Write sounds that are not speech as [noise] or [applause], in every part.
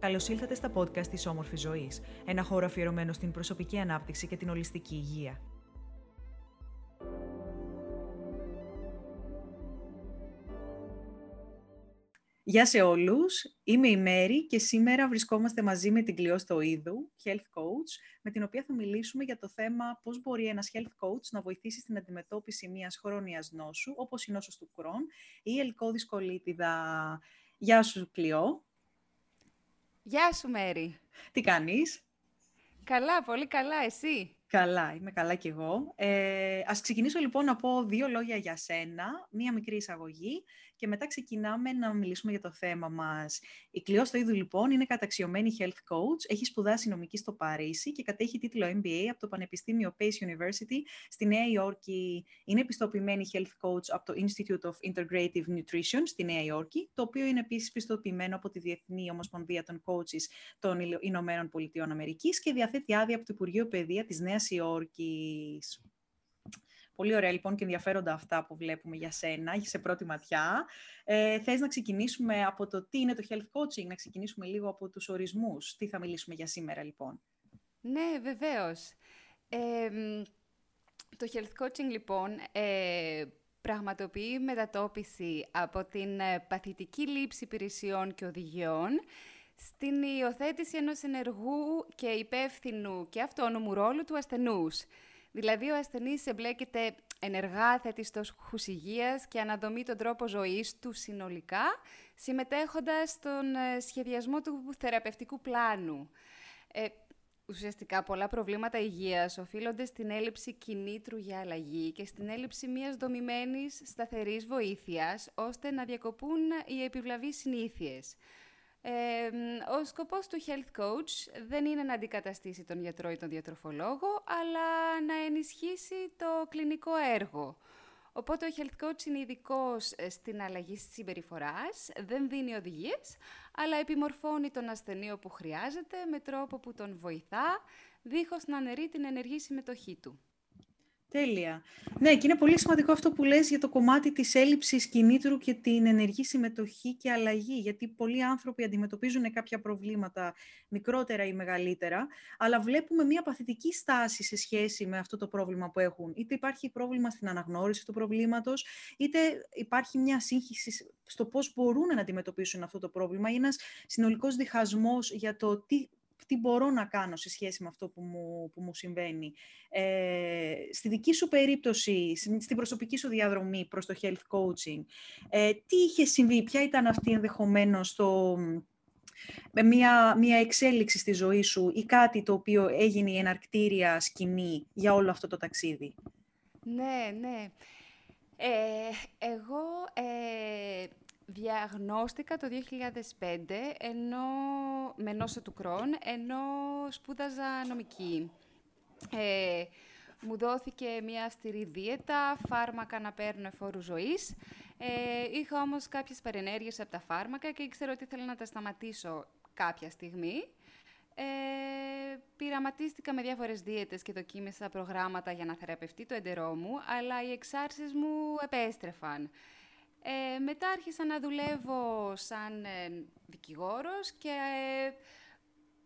Καλώς ήλθατε στα podcast της Όμορφη Ζωής, ένα χώρο αφιερωμένο στην προσωπική ανάπτυξη και την ολιστική υγεία. Γεια σε όλους, είμαι η Μέρη και σήμερα βρισκόμαστε μαζί με την Κλειός Στοίδου, Health Coach, με την οποία θα μιλήσουμε για το θέμα πώς μπορεί ένας Health Coach να βοηθήσει στην αντιμετώπιση μιας χρόνιας νόσου, όπως η νόσος του Κρόν ή η ελκώδης κολίτιδα. Γεια σου, Κλειό. Γεια σου, Μέρη. Τι κάνεις; Καλά, πολύ καλά. Εσύ; Καλά, είμαι καλά κι εγώ. Ε, ας ξεκινήσω λοιπόν να πω δύο λόγια για σένα, μία μικρή εισαγωγή και μετά ξεκινάμε να μιλήσουμε για το θέμα μας. Η Κλειός Στοίδου λοιπόν είναι καταξιωμένη health coach, έχει σπουδάσει νομική στο Παρίσι και κατέχει τίτλο MBA από το Πανεπιστήμιο Pace University στη Νέα Υόρκη. Είναι επιστοποιημένη health coach από το Institute of Integrative Nutrition στη Νέα Υόρκη, το οποίο είναι επίσης πιστοποιημένο από τη Διεθνή Ομοσπονδία των Coaches των Ηνωμένων Πολιτειών Αμερικής και διαθέτει άδεια από το Υπουργείο Παιδεία της Νέας Υόρκης. Πολύ ωραία λοιπόν και ενδιαφέροντα αυτά που βλέπουμε για σένα, σε πρώτη ματιά. Ε, θες να ξεκινήσουμε από το τι είναι το health coaching, να ξεκινήσουμε λίγο από τους ορισμούς. Τι θα μιλήσουμε για σήμερα λοιπόν; Ναι, βεβαίως. Ε, το health coaching λοιπόν ε, πραγματοποιεί μετατόπιση από την ε, παθητική λήψη υπηρεσιών και οδηγιών στην υιοθέτηση ενός ενεργού και υπεύθυνου και αυτόνομου ρόλου του ασθενούς. Δηλαδή, ο ασθενής εμπλέκεται ενεργά, θέτει στόχους υγείας και αναδομεί τον τρόπο ζωής του συνολικά, συμμετέχοντας στον ε, σχεδιασμό του θεραπευτικού πλάνου. Ε, ουσιαστικά, πολλά προβλήματα υγείας οφείλονται στην έλλειψη κινήτρου για αλλαγή και στην έλλειψη μιας δομημένης σταθερής βοήθειας, ώστε να διακοπούν οι επιβλαβείς συνήθειες ο σκοπός του health coach δεν είναι να αντικαταστήσει τον γιατρό ή τον διατροφολόγο, αλλά να ενισχύσει το κλινικό έργο. Οπότε ο health coach είναι ειδικός ε, στην αλλαγή της συμπεριφοράς, δεν δίνει οδηγίες, αλλά επιμορφώνει τον ασθενή που χρειάζεται με τρόπο που τον βοηθά, δίχως να αναιρεί την ενεργή συμμετοχή του. Τέλεια. Ναι, και είναι πολύ σημαντικό αυτό που λες για το κομμάτι της έλλειψης κινήτρου και την ενεργή συμμετοχή και αλλαγή, γιατί πολλοί άνθρωποι αντιμετωπίζουν κάποια προβλήματα μικρότερα ή μεγαλύτερα, αλλά βλέπουμε μια παθητική στάση σε σχέση με αυτό το πρόβλημα που έχουν. Είτε υπάρχει πρόβλημα στην αναγνώριση του προβλήματος, είτε υπάρχει μια σύγχυση στο πώς μπορούν να αντιμετωπίσουν αυτό το πρόβλημα ή ένας συνολικός διχασμός για το τι τι μπορώ να κάνω σε σχέση με αυτό που μου, που μου συμβαίνει. Ε, στη δική σου περίπτωση, στην προσωπική σου διαδρομή προς το health coaching, ε, τι είχε συμβεί, ποια ήταν αυτή ενδεχομένως το, με μια, μια εξέλιξη στη ζωή σου ή κάτι το οποίο έγινε η εναρκτήρια σκηνή για όλο αυτό το ταξίδι; Ναι, ναι. Ε, εγώ ε, Διαγνώστηκα το 2005 ενώ, με νόσο του Κρόν, ενώ σπούδαζα νομική. Ε, μου δόθηκε μια αυστηρή δίαιτα, φάρμακα να παίρνω εφόρου ζωής. Ε, είχα όμως κάποιες παρενέργειες από τα φάρμακα και ήξερα ότι ήθελα να τα σταματήσω κάποια στιγμή. Ε, πειραματίστηκα με διάφορες δίαιτες και δοκίμησα προγράμματα για να θεραπευτεί το εντερό μου, αλλά οι εξάρσεις μου επέστρεφαν. Ε, μετά άρχισα να δουλεύω σαν ε, δικηγόρος και ε,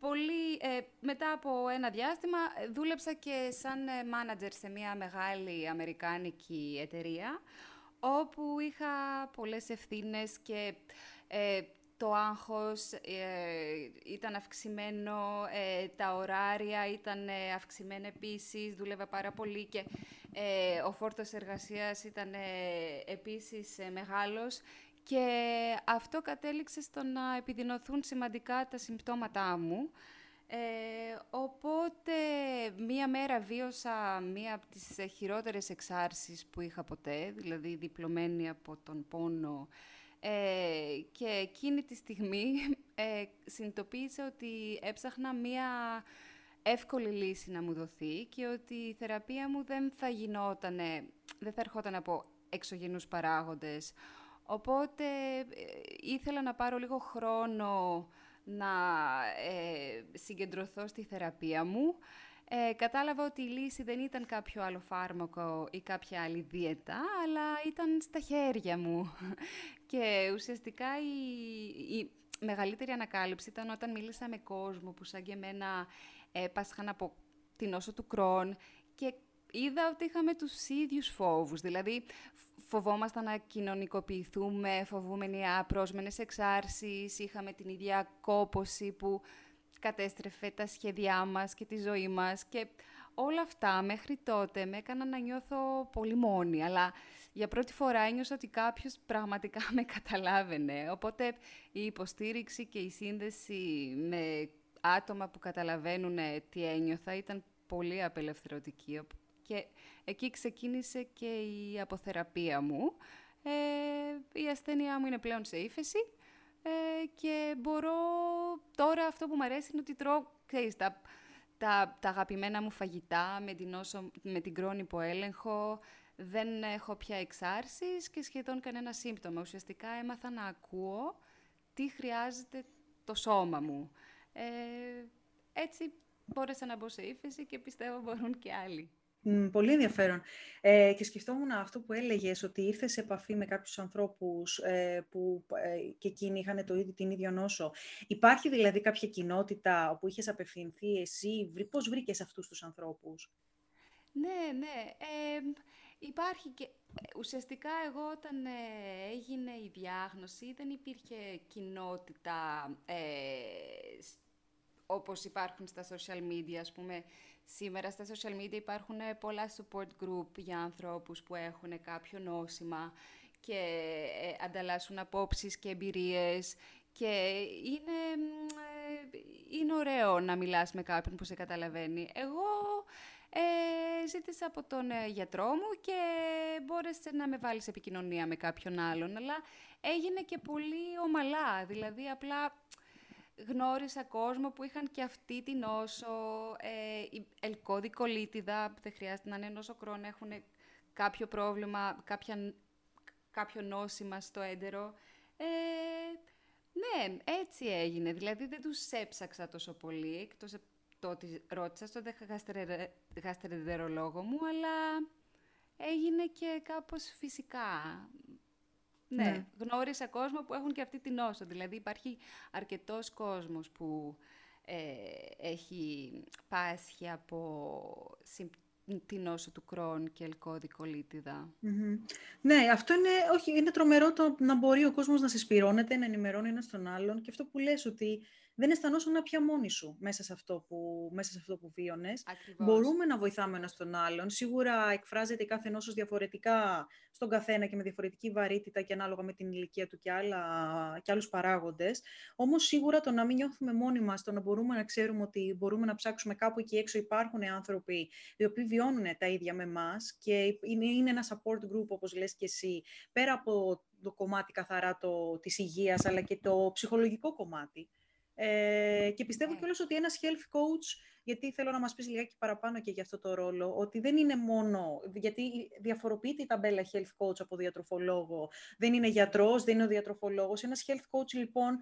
πολύ, ε, μετά από ένα διάστημα δούλεψα και σαν μάνατζερ σε μια μεγάλη αμερικάνικη εταιρεία όπου είχα πολλές ευθύνες και το άγχος ήταν αυξημένο, τα ωράρια ήταν αυξημένα επίσης, δούλευα πάρα πολύ και ε, ο φόρτος εργασίας ήταν ε, επίσης ε, μεγάλος και αυτό κατέληξε στο να επιδεινωθούν σημαντικά τα συμπτώματά μου. Ε, οπότε μία μέρα βίωσα μία από τις χειρότερες εξάρσεις που είχα ποτέ, δηλαδή διπλωμένη από τον πόνο. Και εκείνη τη στιγμή ε, συνειδητοποίησα ότι έψαχνα μία εύκολη λύση να μου δοθεί και ότι η θεραπεία μου δεν θα γινόταν, δεν θα ερχόταν από εξωγενούς παράγοντες. Οπότε ε, ήθελα να πάρω λίγο χρόνο να ε, συγκεντρωθώ στη θεραπεία μου. Ε, κατάλαβα ότι η λύση δεν ήταν κάποιο άλλο φάρμακο ή κάποια άλλη δίαιτα, αλλά ήταν στα χέρια μου. [laughs] Και ουσιαστικά η, η, μεγαλύτερη ανακάλυψη ήταν όταν μίλησα με κόσμο που σαν και εμένα έπασχαν από την νόσο του Κρόν και είδα ότι είχαμε τους ίδιους φόβους. Δηλαδή, φοβόμασταν να κοινωνικοποιηθούμε, φοβούμενοι απρόσμενες εξάρσεις, είχαμε την ίδια κόποση που κατέστρεφε τα σχέδιά μας και τη ζωή μας και όλα αυτά μέχρι τότε με έκαναν να νιώθω πολύ μόνη, αλλά για πρώτη φορά ένιωσα ότι κάποιος πραγματικά [laughs] με καταλάβαινε. Οπότε η υποστήριξη και η σύνδεση με άτομα που καταλαβαίνουν τι ένιωθα ήταν πολύ απελευθερωτική. Και εκεί ξεκίνησε και η αποθεραπεία μου. Ε, η ασθένειά μου είναι πλέον σε ύφεση ε, και μπορώ τώρα αυτό που μου αρέσει είναι ότι τρώω, ξέρεις, τα, τα, τα αγαπημένα μου φαγητά με την, όσο, με την κρόνη έλεγχο, δεν έχω πια εξάρσεις και σχεδόν κανένα σύμπτωμα. Ουσιαστικά έμαθα να ακούω τι χρειάζεται το σώμα μου. Ε, έτσι μπόρεσα να μπω σε ύφεση και πιστεύω μπορούν και άλλοι. Πολύ ενδιαφέρον. Ε, και σκεφτόμουν αυτό που έλεγες, ότι ήρθες σε επαφή με κάποιους ανθρώπους ε, που ε, και εκείνοι είχαν το ίδιο, την ίδια νόσο. Υπάρχει δηλαδή κάποια κοινότητα όπου είχες απευθυνθεί εσύ, πώς βρήκες αυτούς τους ανθρώπους; Ναι, ναι. υπάρχει και... Ουσιαστικά εγώ όταν έγινε η διάγνωση δεν υπήρχε κοινότητα όπως υπάρχουν στα social media, ας πούμε. Σήμερα στα social media υπάρχουν πολλά support group για ανθρώπους που έχουν κάποιο νόσημα και ε, ανταλλάσσουν απόψεις και εμπειρίες και είναι, ε, είναι ωραίο να μιλάς με κάποιον που σε καταλαβαίνει. Εγώ ε, ζήτησα από τον ε, γιατρό μου και μπόρεσε να με βάλει σε επικοινωνία με κάποιον άλλον, αλλά έγινε και πολύ ομαλά, δηλαδή απλά γνώρισα κόσμο που είχαν και αυτή την νόσο, ε, η ελκώδη λίτιδα, δεν χρειάζεται να είναι νόσο χρόνο, έχουν κάποιο πρόβλημα, κάποια, κάποιο νόσημα στο έντερο. Ε, ναι, έτσι έγινε. Δηλαδή δεν τους έψαξα τόσο πολύ, εκτός το ότι ρώτησα στον γαστρεντερολόγο μου, αλλά έγινε και κάπως φυσικά. Ναι, ναι, γνώρισα κόσμο που έχουν και αυτή την νόσο. Δηλαδή υπάρχει αρκετός κόσμος που ε, έχει πάσχει από την νόσο του Κρόν και ελκώδικο Ναι, αυτό είναι, όχι, είναι τρομερό το να μπορεί ο κόσμος να συσπηρώνεται, να ενημερώνει ένας τον άλλον. Και αυτό που λες ότι δεν αισθανόσουν πια μόνοι σου μέσα σε αυτό που, μέσα σε αυτό που βίωνες. Μπορούμε να βοηθάμε ένα τον άλλον. Σίγουρα εκφράζεται κάθε νόσος διαφορετικά στον καθένα και με διαφορετική βαρύτητα και ανάλογα με την ηλικία του και, άλλα, και άλλους παράγοντες. Όμως σίγουρα το να μην νιώθουμε μόνοι μας, το να μπορούμε να ξέρουμε ότι μπορούμε να ψάξουμε κάπου εκεί έξω υπάρχουν άνθρωποι οι οποίοι βιώνουν τα ίδια με εμάς και είναι, είναι ένα support group όπως λες και εσύ, πέρα από το κομμάτι καθαρά το, της υγείας, αλλά και το ψυχολογικό κομμάτι. Ε, και πιστεύω ναι. κιόλας ότι ένας health coach, γιατί θέλω να μας πεις λιγάκι παραπάνω και για αυτό το ρόλο, ότι δεν είναι μόνο, γιατί διαφοροποιείται η ταμπέλα health coach από διατροφολόγο, δεν είναι γιατρός, δεν είναι ο διατροφολόγος. Ένας health coach λοιπόν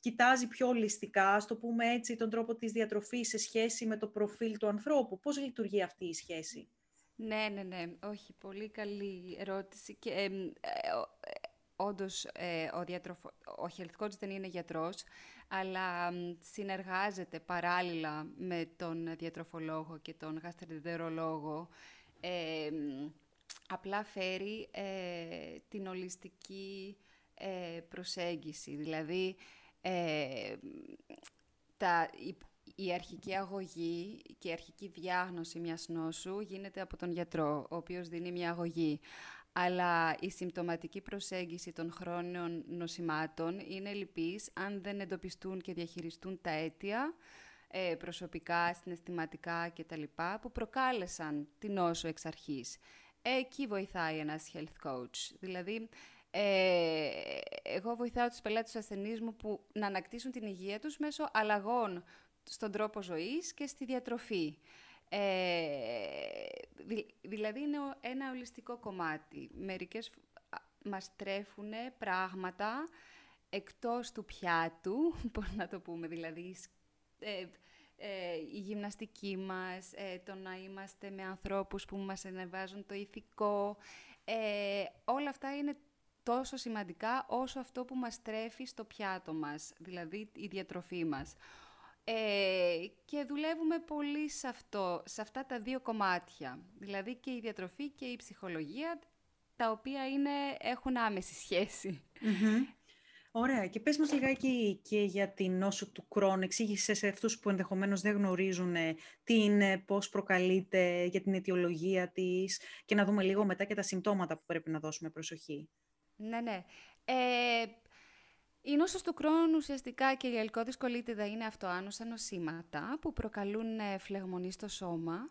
κοιτάζει πιο ολιστικά, ας το πούμε έτσι, τον τρόπο της διατροφής σε σχέση με το προφίλ του ανθρώπου. Πώς λειτουργεί αυτή η σχέση; Ναι, ναι, ναι. Όχι, πολύ καλή ερώτηση. Και, ε, ε, όντως, ε, ο, διατροφο... ο health coach δεν είναι γιατρός, αλλά συνεργάζεται παράλληλα με τον διατροφολόγο και τον γαστρεντερολόγο. Ε, απλά φέρει ε, την ολιστική ε, προσέγγιση. Δηλαδή, ε, τα, η, η, αρχική αγωγή και η αρχική διάγνωση μιας νόσου γίνεται από τον γιατρό, ο οποίος δίνει μια αγωγή αλλά η συμπτωματική προσέγγιση των χρόνιων νοσημάτων είναι λυπής αν δεν εντοπιστούν και διαχειριστούν τα αίτια ε, προσωπικά, συναισθηματικά κτλ. που προκάλεσαν την νόσο εξ αρχής. Εκεί βοηθάει ένας health coach. Δηλαδή, ε, εγώ βοηθάω τους πελάτες τους ασθενείς μου που να ανακτήσουν την υγεία τους μέσω αλλαγών στον τρόπο ζωής και στη διατροφή. Ε, δηλαδή είναι ένα ολιστικό κομμάτι. Μερικές μας τρέφουν πράγματα εκτός του πιάτου, [laughs] πώς να το πούμε, δηλαδή ε, ε, η γυμναστική μας, ε, το να είμαστε με ανθρώπους που μας ανεβάζουν το ηθικό, όλα αυτά είναι τόσο σημαντικά όσο αυτό που μας τρέφει στο πιάτο μας, δηλαδή η διατροφή μας. Ε, και δουλεύουμε πολύ σε, αυτό, σε αυτά τα δύο κομμάτια, δηλαδή και η διατροφή και η ψυχολογία, τα οποία είναι, έχουν άμεση Ωραία. Και πες μας λιγάκι και για την νόσο του Κρόν. Εξήγησες σε αυτούς που ενδεχομένως δεν γνωρίζουν ε, τι είναι, πώς προκαλείται, για την αιτιολογία της και να δούμε λίγο μετά και τα συμπτώματα που πρέπει να δώσουμε προσοχή. Ναι, ναι. Ε, η νόσος του Κρόν ουσιαστικά και η γελκώδης κολίτιδα είναι αυτοάνωσα νοσήματα που προκαλούν ε, φλεγμονή στο σώμα.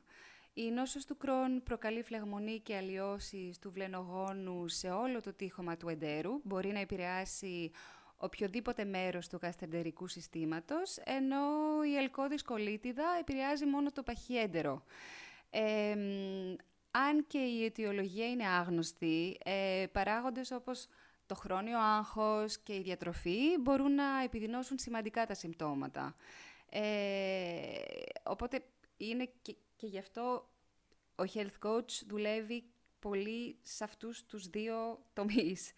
Η νόσος του Κρόν προκαλεί φλεγμονή και αλλοιώσεις του βλενογόνου σε όλο το τείχομα του εντέρου. Μπορεί να επηρεάσει οποιοδήποτε μέρος του γαστεντερικού συστήματος, ενώ η ελκώδης κολίτιδα επηρεάζει μόνο το παχιέντερο. Ε, αν και η αιτιολογία είναι άγνωστη, ε, παράγοντες όπως το χρόνιο άγχος και η διατροφή μπορούν να επιδεινώσουν σημαντικά τα συμπτώματα. Ε, οπότε είναι και, και γι' αυτό ο health coach δουλεύει πολύ σε αυτούς τους δύο τομείς.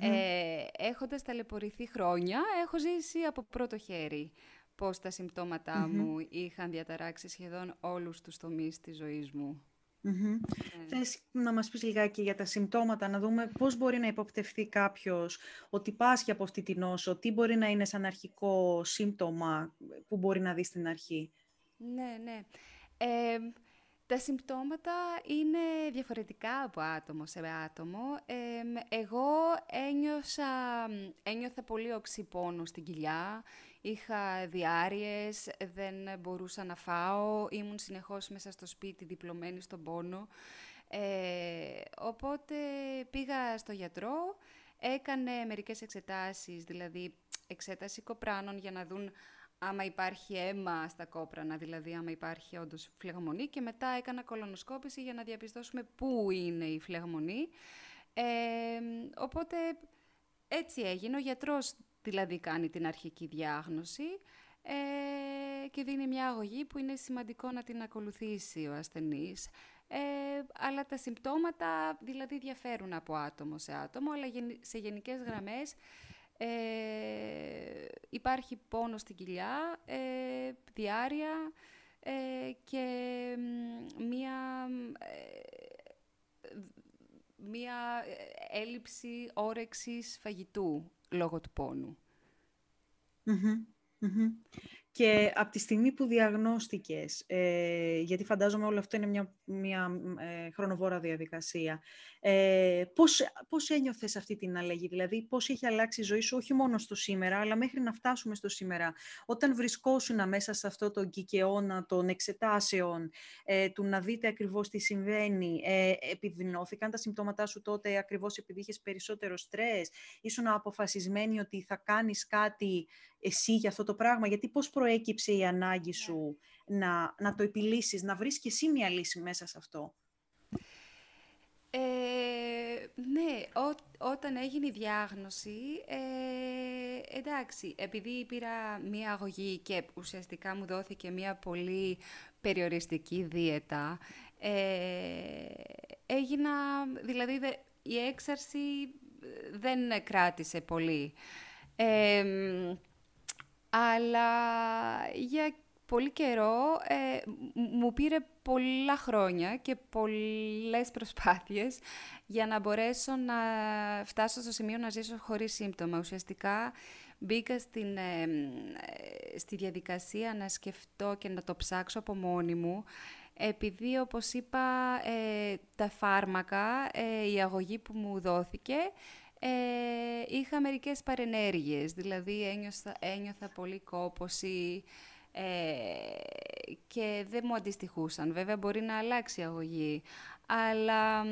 Ε, έχοντας ταλαιπωρηθεί χρόνια, έχω ζήσει από πρώτο χέρι πώς τα συμπτωματα μου είχαν διαταράξει σχεδόν όλους τους τομείς της ζωής μου. Mm-hmm. Θες να μας πεις λιγάκι για τα συμπτώματα, να δούμε πώς μπορεί να υποπτευθεί κάποιος ότι πάσχει από αυτή την νόσο, τι μπορεί να είναι σαν αρχικό σύμπτωμα που μπορεί να δεις στην αρχή. Ναι, ναι. Ε, τα συμπτώματα είναι διαφορετικά από άτομο σε άτομο. εγώ ένιωσα, ένιωθα πολύ οξυπόνο στην κοιλιά, είχα διάρειες, δεν μπορούσα να φάω, ήμουν συνεχώς μέσα στο σπίτι διπλωμένη στον πόνο. Ε, οπότε πήγα στο γιατρό, έκανε μερικές εξετάσεις, δηλαδή εξέταση κοπράνων για να δουν άμα υπάρχει αίμα στα κόπρανα, δηλαδή άμα υπάρχει όντως φλεγμονή και μετά έκανα κολονοσκόπηση για να διαπιστώσουμε πού είναι η φλεγμονή. Ε, οπότε έτσι έγινε. Ο γιατρός δηλαδή κάνει την αρχική διάγνωση ε, και δίνει μια αγωγή που είναι σημαντικό να την ακολουθήσει ο ασθενής. Ε, αλλά τα συμπτώματα δηλαδή διαφέρουν από άτομο σε άτομο, αλλά σε γενικές γραμμές ε, υπάρχει πόνο στην κοιλιά, ε, διάρρεια ε, και μία, ε, μία έλλειψη όρεξης φαγητού λόγω του πονου και από τη στιγμή που διαγνώστηκες, ε, γιατί φαντάζομαι όλο αυτό είναι μια, μια ε, χρονοβόρα διαδικασία, ε, πώς, πώς ένιωθες αυτή την αλλαγή, δηλαδή πώς έχει αλλάξει η ζωή σου όχι μόνο στο σήμερα, αλλά μέχρι να φτάσουμε στο σήμερα. Όταν βρισκόσουν μέσα σε αυτό το κικαιώνα των εξετάσεων, ε, του να δείτε ακριβώς τι συμβαίνει, ε, επιδεινώθηκαν τα συμπτώματά σου τότε ακριβώς επειδή είχες περισσότερο στρες, ήσουν αποφασισμένη ότι θα κάνεις κάτι εσύ για αυτό το πράγμα, γιατί πώς προέκυψε η ανάγκη ναι. σου να, να το επιλύσεις, να βρεις και εσύ μια λύση μέσα σε αυτό. Ε, ναι, όταν έγινε η διάγνωση, ε, εντάξει, επειδή πήρα μία αγωγή και ουσιαστικά μου δόθηκε μία πολύ περιοριστική δίαιτα, ε, έγινα, δηλαδή η έξαρση δεν κράτησε πολύ. Ε, αλλά για πολύ καιρό ε, μου πήρε πολλά χρόνια και πολλές προσπάθειες για να μπορέσω να φτάσω στο σημείο να ζήσω χωρίς σύμπτωμα. Ουσιαστικά μπήκα στην, ε, ε, στη διαδικασία να σκεφτώ και να το ψάξω από μόνη μου επειδή, όπως είπα, τα φάρμακα, η αγωγή που μου δόθηκε ε, είχα μερικές παρενέργειες, δηλαδή ένιωθα, ένιωθα πολύ κόποση ε, και δεν μου αντιστοιχούσαν. Βέβαια μπορεί να αλλάξει η αγωγή, αλλά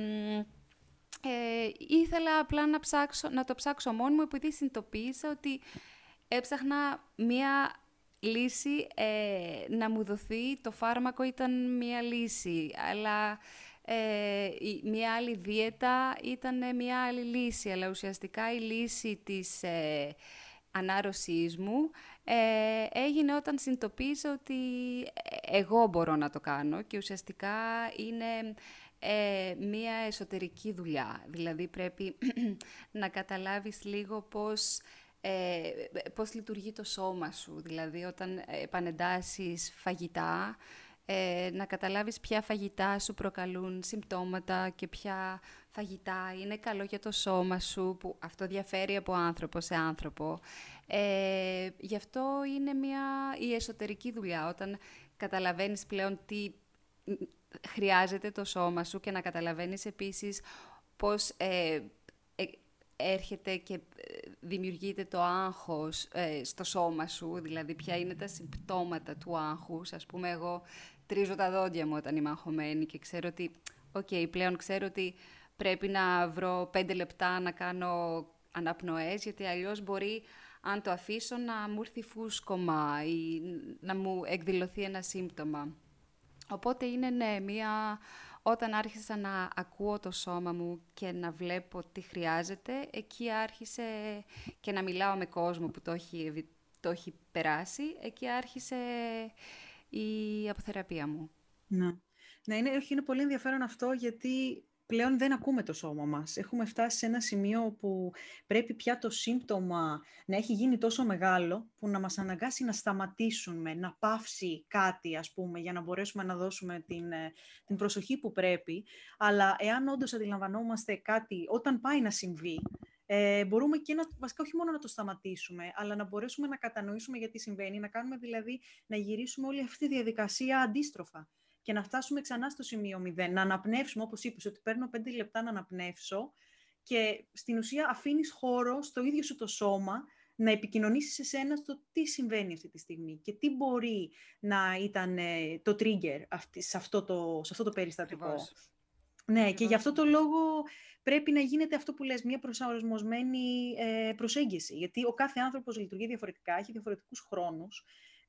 ε, ήθελα απλά να, ψάξω, να το ψάξω μόνο μου επειδή συνειδητοποίησα ότι έψαχνα μία λύση ε, να μου δοθεί. Το φάρμακο ήταν μία λύση, αλλά ε, μια άλλη δίαιτα ήταν μια άλλη λύση, αλλά ουσιαστικά η λύση της ε, ανάρρωσής μου ε, έγινε όταν συνειδητοποίησα ότι εγώ μπορώ να το κάνω και ουσιαστικά είναι ε, μία εσωτερική δουλειά. Δηλαδή πρέπει [clears throat] να καταλάβεις λίγο πώς, ε, πώς λειτουργεί το σώμα σου. Δηλαδή όταν επανεντάσεις φαγητά, ε, να καταλάβεις ποια φαγητά σου προκαλούν συμπτώματα και ποια φαγητά είναι καλό για το σώμα σου, που αυτό διαφέρει από άνθρωπο σε άνθρωπο. Ε, γι' αυτό είναι μια, η εσωτερική δουλειά, όταν καταλαβαίνεις πλέον τι χρειάζεται το σώμα σου και να καταλαβαίνεις επίσης πώς ε, ε έρχεται και ε, δημιουργείται το άγχος ε, στο σώμα σου, δηλαδή ποια είναι τα συμπτώματα του άγχους. Ας πούμε, εγώ τρίζω τα δόντια μου όταν είμαι αγχωμένη και ξέρω ότι, ok, okay, πλέον ξέρω ότι πρέπει να βρω πέντε λεπτά να κάνω αναπνοές, γιατί αλλιώς μπορεί, αν το αφήσω, να μου έρθει φούσκωμα ή να μου εκδηλωθεί ένα σύμπτωμα. Οπότε είναι ναι, μία... Όταν άρχισα να ακούω το σώμα μου και να βλέπω τι χρειάζεται, εκεί άρχισε και να μιλάω με κόσμο που το έχει, το έχει περάσει, εκεί άρχισε η αποθεραπεία μου. Ναι, ναι είναι, είναι πολύ ενδιαφέρον αυτό γιατί πλέον δεν ακούμε το σώμα μας. Έχουμε φτάσει σε ένα σημείο που πρέπει πια το σύμπτωμα να έχει γίνει τόσο μεγάλο που να μας αναγκάσει να σταματήσουμε, να πάυσει κάτι ας πούμε για να μπορέσουμε να δώσουμε την, ε, την προσοχή που πρέπει. Αλλά εάν όντως αντιλαμβανόμαστε κάτι όταν πάει να συμβεί, ε, μπορούμε και να, βασικά όχι μόνο να το σταματήσουμε, αλλά να μπορέσουμε να κατανοήσουμε γιατί συμβαίνει, να κάνουμε δηλαδή να γυρίσουμε όλη αυτή τη διαδικασία αντίστροφα και να φτάσουμε ξανά στο σημείο 0, να αναπνεύσουμε, όπως είπες, ότι παίρνω πέντε λεπτά να αναπνεύσω και στην ουσία αφήνεις χώρο στο ίδιο σου το σώμα να επικοινωνήσεις σε σένα στο τι συμβαίνει αυτή τη στιγμή και τι μπορεί να ήταν ε, το trigger αυτή, σε, αυτό το, σε αυτό το περιστατικό. Ναι, και γι' αυτό το λόγο πρέπει να γίνεται αυτό που λες, μια προσαρμοσμένη ε, προσέγγιση. Γιατί ο κάθε άνθρωπος λειτουργεί διαφορετικά, έχει διαφορετικούς χρόνους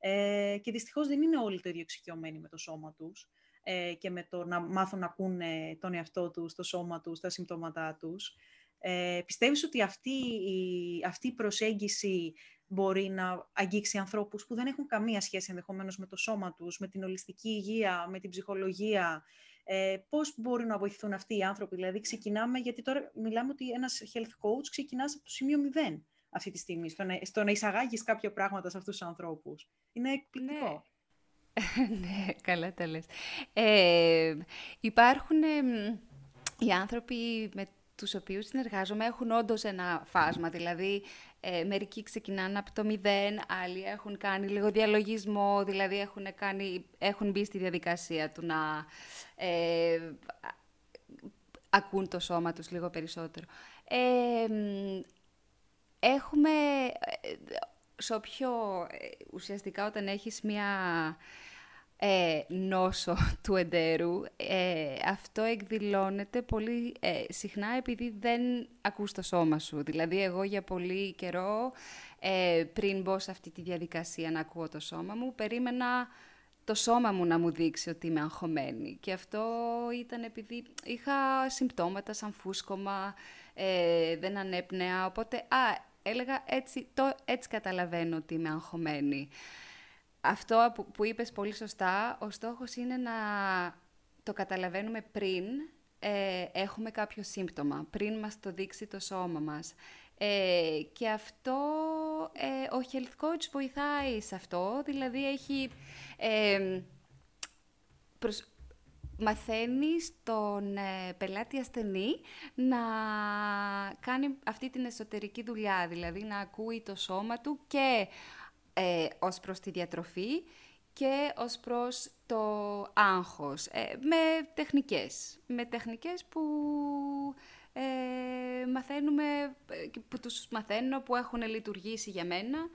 ε, και δυστυχώς δεν είναι όλοι το ίδιο εξοικειωμένοι με το σώμα τους ε, και με το να μάθουν να ακούνε τον εαυτό τους, το σώμα τους, τα συμπτώματά τους. Ε, πιστεύεις ότι αυτή η, αυτή η προσέγγιση μπορεί να αγγίξει ανθρώπους που δεν έχουν καμία σχέση ενδεχομένως με το σώμα τους, με την ολιστική υγεία, με την ψυχολογία, ε, πώς μπορούν να βοηθούν αυτοί οι άνθρωποι; Δηλαδή, ξεκινάμε, γιατί τώρα μιλάμε ότι ένας health coach ξεκινάς από το σημείο 0 αυτή τη στιγμή, στο να, στο να εισαγάγεις κάποια πράγματα σε αυτούς τους ανθρώπους. Είναι εκπληκτικό. Ναι, [laughs] ναι καλά τα λες. Ε, υπάρχουν οι άνθρωποι με τους οποίους συνεργάζομαι έχουν όντως ένα φάσμα, δηλαδή ε, μερικοί ξεκινάνε από το μηδέν, άλλοι έχουν κάνει λίγο διαλογισμό, δηλαδή έχουν, κάνει, έχουν μπει στη διαδικασία του να ε, ακούν το σώμα τους λίγο περισσότερο. Ε, έχουμε, ε, σε πιο ουσιαστικά όταν έχεις μια ε, νόσο [laughs] του εντέρου, ε, αυτό εκδηλώνεται πολύ ε, συχνά επειδή δεν ακούς το σώμα σου. Δηλαδή, εγώ για πολύ καιρό, ε, πριν μπω σε αυτή τη διαδικασία να ακούω το σώμα μου, περίμενα το σώμα μου να μου δείξει ότι είμαι αγχωμένη. Και αυτό ήταν επειδή είχα συμπτώματα σαν φούσκωμα, δεν ανέπνεα, οπότε, α, έλεγα έτσι, το, έτσι καταλαβαίνω ότι είμαι αγχωμένη αυτό που, που είπες πολύ σωστά, ο στόχος είναι να το καταλαβαίνουμε πριν ε, έχουμε κάποιο σύμπτωμα, πριν μας το δείξει το σώμα μας. Ε, και αυτό, ε, ο health coach βοηθάει σε αυτό, δηλαδή έχει... Ε, προσ... Μαθαίνει τον πελάτη ασθενή να κάνει αυτή την εσωτερική δουλειά, δηλαδή να ακούει το σώμα του και ε, ως προς τη διατροφή και ως προς το άγχος, ε, με τεχνικές. Με τεχνικές που ε, μαθαίνουμε, ε, που τους μαθαίνω, που έχουν λειτουργήσει για μένα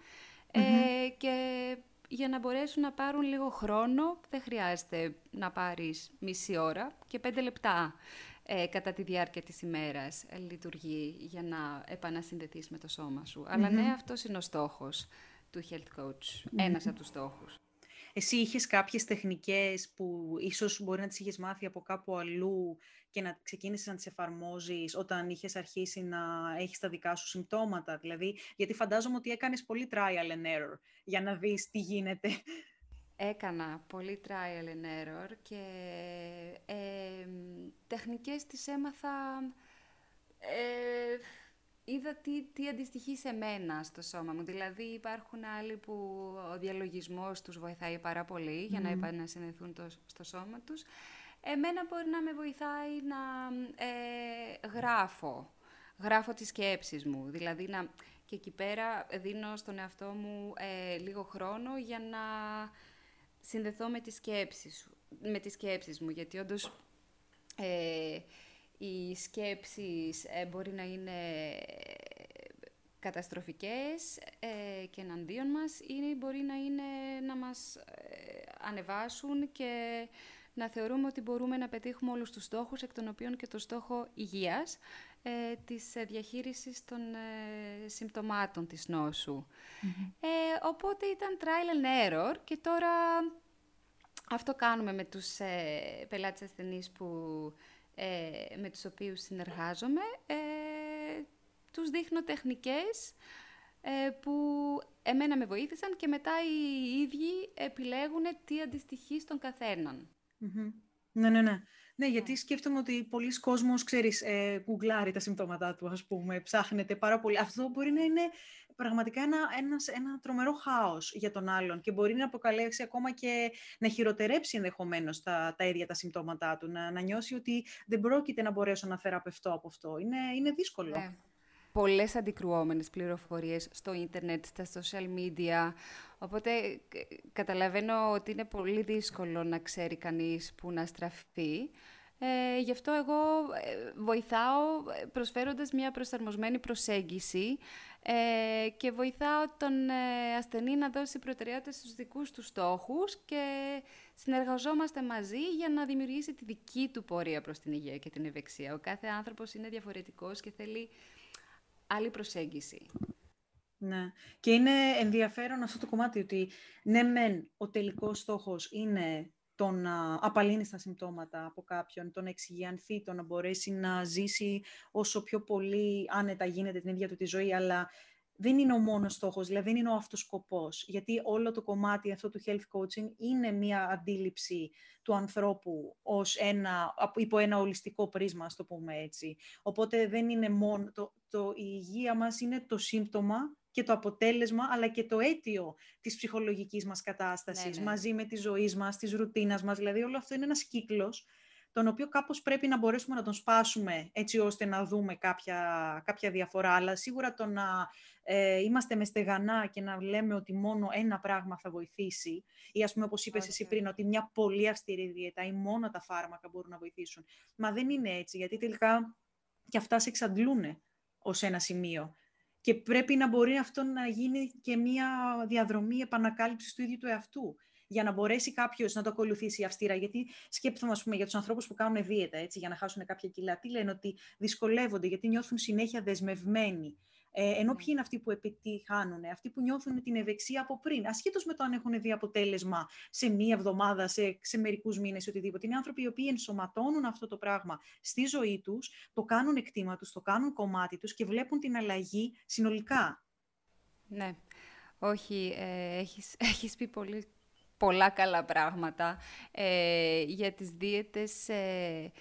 ε, και για να μπορέσουν να πάρουν λίγο χρόνο, δεν χρειάζεται να πάρεις μισή ώρα και πέντε λεπτά κατά τη διάρκεια της ημέρας λειτουργεί για να επανασυνδεθείς με το σώμα σου. Αλλά ναι, αυτός είναι ο στόχος του health coach, ένας από τους στόχους. Εσύ είχες κάποιες τεχνικές που ίσως μπορεί να τις είχες μάθει από κάπου αλλού και να ξεκίνησες να τις εφαρμόζεις όταν είχες αρχίσει να έχεις τα δικά σου συμπτώματα; Δηλαδή, γιατί φαντάζομαι ότι έκανες πολύ trial and error για να δεις τι γίνεται. έκανα πολύ trial and error και ε, τεχνικές τις έμαθα... Ε, είδα τι, τι αντιστοιχεί σε μένα στο σώμα μου. Δηλαδή υπάρχουν άλλοι που ο διαλογισμός τους βοηθάει πάρα πολύ για να επανασυνδεθούν το, στο σώμα τους. Εμένα μπορεί να με βοηθάει να ε, γράφω. Γράφω τις σκέψεις μου. Δηλαδή να, και εκεί πέρα δίνω στον εαυτό μου ε, λίγο χρόνο για να συνδεθώ με τις σκέψεις, με τις σκέψεις μου. Γιατί όντως ε, οι σκέψεις ε, μπορεί να είναι καταστροφικές ε, και εναντίον μας ή μπορεί να είναι να μας ε, ανεβάσουν και να θεωρούμε ότι μπορούμε να πετύχουμε όλους τους στόχους, εκ των οποίων και το στόχο υγείας, ε, της διαχείρισης των ε, συμπτωμάτων της νοσου οπότε ήταν trial and error και τώρα αυτό κάνουμε με τους ε, πελάτες ασθενείς που ε, με τους οποίους συνεργάζομαι, ε, τους δείχνω τεχνικές ε, που εμένα με βοήθησαν και μετά οι ίδιοι επιλέγουν τι αντιστοιχεί στον καθεναν Ναι, ναι, ναι. Ναι, γιατί σκέφτομαι ότι πολλοί κόσμος, ξέρεις, ε, γκουγκλάρει τα συμπτώματά του, ας πούμε, ψάχνεται πάρα πολύ. Αυτό μπορεί να είναι πραγματικά ένα, ένας, ένα τρομερό χάος για τον άλλον και μπορεί να αποκαλέσει ακόμα και να χειροτερέψει ενδεχομένως τα, τα ίδια τα συμπτώματά του, να, να νιώσει ότι δεν πρόκειται να μπορέσω να θεραπευτώ από αυτό. Είναι, είναι δύσκολο. Ναι. Πολλές αντικρουόμενες πληροφορίες στο ίντερνετ, στα social media, οπότε καταλαβαίνω ότι είναι πολύ δύσκολο να ξέρει κανείς που να στραφεί. Ε, γι' αυτό εγώ ε, βοηθάω ε, προσφέροντας μια προσαρμοσμένη προσέγγιση ε, και βοηθάω τον ε, ασθενή να δώσει προτεραιότητα στους δικούς του στόχους και συνεργαζόμαστε μαζί για να δημιουργήσει τη δική του πορεία προς την υγεία και την ευεξία. Ο κάθε άνθρωπος είναι διαφορετικός και θέλει άλλη προσέγγιση. Ναι. Και είναι ενδιαφέρον αυτό το κομμάτι ότι ναι μεν ο τελικός στόχος είναι το να απαλύνεις τα συμπτώματα από κάποιον, το να εξηγιανθεί, το να μπορέσει να ζήσει όσο πιο πολύ άνετα γίνεται την ίδια του τη ζωή, αλλά δεν είναι ο μόνος στόχος, δηλαδή δεν είναι ο αυτός σκοπός, γιατί όλο το κομμάτι αυτό του health coaching είναι μια αντίληψη του ανθρώπου ως ένα, υπό ένα ολιστικό πρίσμα, ας το πούμε έτσι. Οπότε δεν είναι μόνο, το, το, η υγεία μας είναι το σύμπτωμα και το αποτέλεσμα, αλλά και το αίτιο της ψυχολογικής μας κατάστασης, ναι, ναι. μαζί με τη ζωή μας, της ρουτίνας μας. Δηλαδή όλο αυτό είναι ένας κύκλος, τον οποίο κάπως πρέπει να μπορέσουμε να τον σπάσουμε, έτσι ώστε να δούμε κάποια, κάποια διαφορά. Αλλά σίγουρα το να ε, είμαστε με στεγανά και να λέμε ότι μόνο ένα πράγμα θα βοηθήσει, ή ας πούμε όπως είπες εσύ πριν, ότι μια πολύ αυστηρή δίαιτα ή μόνο τα φάρμακα μπορούν να βοηθήσουν. Μα δεν είναι έτσι, γιατί τελικά και αυτά σε εξαντλούν ως ένα σημείο. Και πρέπει να μπορεί αυτό να γίνει και μια διαδρομή επανακάλυψης του ίδιου του εαυτού για να μπορέσει κάποιος να το ακολουθήσει αυστηρά. Γιατί σκέφτομαι, ας πούμε, για τους ανθρώπους που κάνουν δίαιτα έτσι, για να χάσουν κάποια κιλά, τι λένε, ότι δυσκολεύονται γιατί νιώθουν συνέχεια δεσμευμένοι. Ε, ενώ ποιοι είναι αυτοί που επιτυχάνουν, αυτοί που νιώθουν την ευεξία από πριν, ασχέτως με το αν έχουν δει αποτέλεσμα σε μία εβδομάδα, σε, σε μερικούς μήνες, οτιδήποτε. Είναι άνθρωποι οι οποίοι ενσωματώνουν αυτό το πράγμα στη ζωή τους, το κάνουν εκτίμα τους, το κάνουν κομμάτι τους και βλέπουν την αλλαγή συνολικά. Ναι. Όχι, ε, έχεις, [laughs] έχεις πει πολύ, πολλά καλά πράγματα ε, για τις δίαιτες. Ε,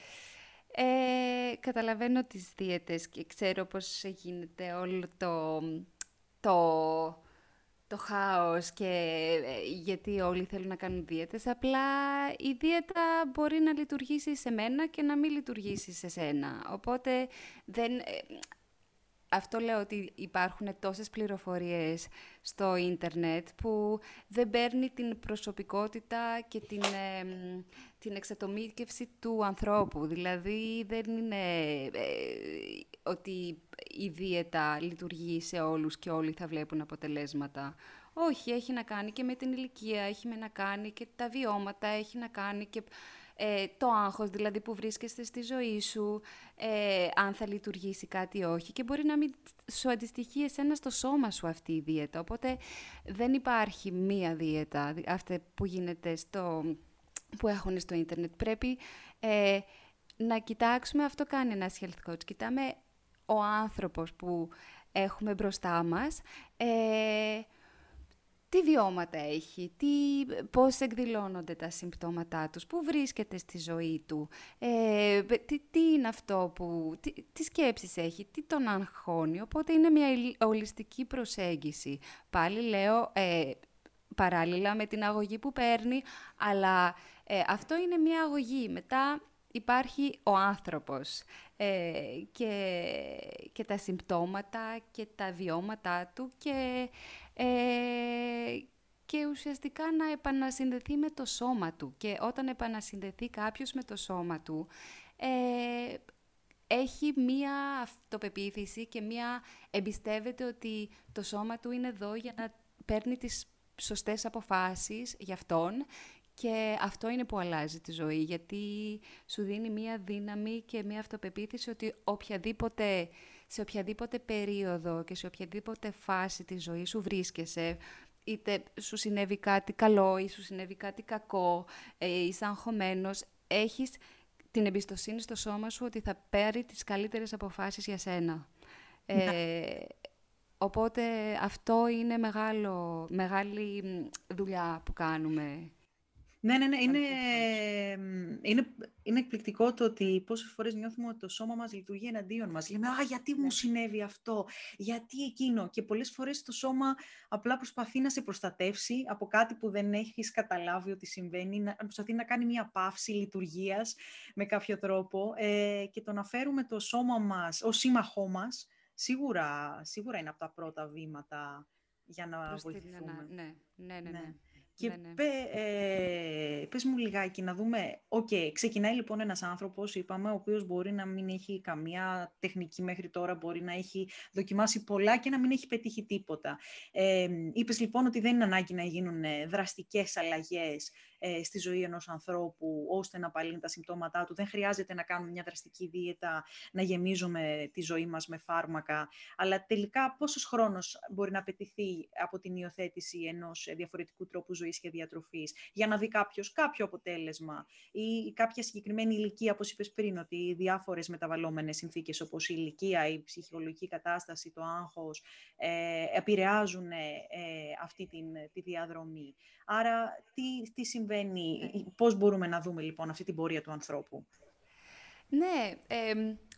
ε, καταλαβαίνω τις δίαιτες και ξέρω πώς γίνεται όλο το, το, το χάος και ε, γιατί όλοι θέλουν να κάνουν δίαιτες. Απλά η δίαιτα μπορεί να λειτουργήσει σε μένα και να μην λειτουργήσει σε σένα. Οπότε δεν, ε, αυτό λέω ότι υπάρχουν τόσες πληροφορίες στο ίντερνετ που δεν παίρνει την προσωπικότητα και την, ε, την εξατομίκευση του ανθρώπου. Δηλαδή δεν είναι ε, ότι η δίαιτα λειτουργεί σε όλους και όλοι θα βλέπουν αποτελέσματα. Όχι, έχει να κάνει και με την ηλικία, έχει να κάνει και τα βιώματα, έχει να κάνει και ε, το άγχος δηλαδή που βρίσκεστε στη ζωή σου, ε, αν θα λειτουργήσει κάτι ή όχι και μπορεί να μην σου αντιστοιχεί εσένα στο σώμα σου αυτή η δίαιτα. Οπότε δεν υπάρχει μία δίαιτα αυτή που γίνεται στο, που έχουν στο ίντερνετ. Πρέπει ε, να κοιτάξουμε, αυτό κάνει ένας health coach, κοιτάμε ο άνθρωπος που έχουμε μπροστά μας, ε, τι βιώματα έχει, τι, πώς εκδηλώνονται τα συμπτώματά τους, πού βρίσκεται στη ζωή του, ε, τι, τι είναι αυτό που, τι, τι σκέψεις έχει, τι τον αγχώνει. Οπότε είναι μια ολιστική προσέγγιση. Πάλι λέω, ε, παράλληλα με την αγωγή που παίρνει, αλλά ε, αυτό είναι μια αγωγή. Μετά υπάρχει ο άνθρωπος ε, και, και τα συμπτώματα και τα βιώματά του και, ε, και ουσιαστικά να επανασυνδεθεί με το σώμα του. Και όταν επανασυνδεθεί κάποιος με το σώμα του, ε, έχει μία αυτοπεποίθηση και μία εμπιστεύεται ότι το σώμα του είναι εδώ για να παίρνει τις σωστές αποφάσεις για αυτόν και αυτό είναι που αλλάζει τη ζωή, γιατί σου δίνει μία δύναμη και μία αυτοπεποίθηση ότι οποιαδήποτε, σε οποιαδήποτε περίοδο και σε οποιαδήποτε φάση της ζωής σου βρίσκεσαι, είτε σου συνέβη κάτι καλό ή σου συνέβη κάτι κακό, ε, είσαι αγχωμένος, έχεις την εμπιστοσύνη στο σώμα σου ότι θα πάρει τις καλύτερες αποφάσεις για σένα. Ε, οπότε αυτό είναι μεγάλο, μεγάλη δουλειά που κάνουμε. Ναι, ναι, ναι. Είναι, είναι, είναι εκπληκτικό το ότι πόσες φορές νιώθουμε ότι το σώμα μας λειτουργεί εναντίον μας. Λέμε, α, γιατί μου ναι. συνέβη αυτό, γιατί εκείνο. Και πολλές φορές το σώμα απλά προσπαθεί να σε προστατεύσει από κάτι που δεν έχεις καταλάβει ότι συμβαίνει, να προσπαθεί να κάνει μια παύση λειτουργίας με κάποιο τρόπο ε, και το να φέρουμε το σώμα μας ως σύμμαχό μας, σίγουρα, σίγουρα είναι από τα πρώτα βήματα για να βοηθηθούμε. Ναι, ναι, ναι. ναι. ναι. Και ναι, ναι. ε, πες μου λιγάκι να δούμε, οκ, ξεκινάει λοιπόν ένας άνθρωπος, είπαμε, ο οποίος μπορεί να μην έχει καμία τεχνική μέχρι τώρα, μπορεί να έχει δοκιμάσει πολλά και να μην έχει πετύχει τίποτα. Ε, είπες λοιπόν ότι δεν είναι ανάγκη να γίνουν δραστικές αλλαγές ε, στη ζωή ενός ανθρώπου ώστε να απαλύνει τα συμπτώματά του. Δεν χρειάζεται να κάνουμε μια δραστική δίαιτα, να γεμίζουμε τη ζωή μας με φάρμακα. Αλλά τελικά πόσος χρόνος μπορεί να απαιτηθεί από την υιοθέτηση ενός διαφορετικού τρόπου ζωής; Και διατροφής για να δει κάποιος κάποιο αποτέλεσμα ή κάποια συγκεκριμένη ηλικία, όπως είπες πριν, ότι οι διάφορες μεταβαλλόμενες συνθήκες όπως η ηλικία, η ψυχολογική κατάσταση, το άγχος, ε, επηρεάζουν ε, αυτή την, τη διαδρομή. Άρα, τι, τι συμβαίνει, ναι. πώς μπορούμε να δούμε λοιπόν αυτή την πορεία του ανθρώπου; Ναι,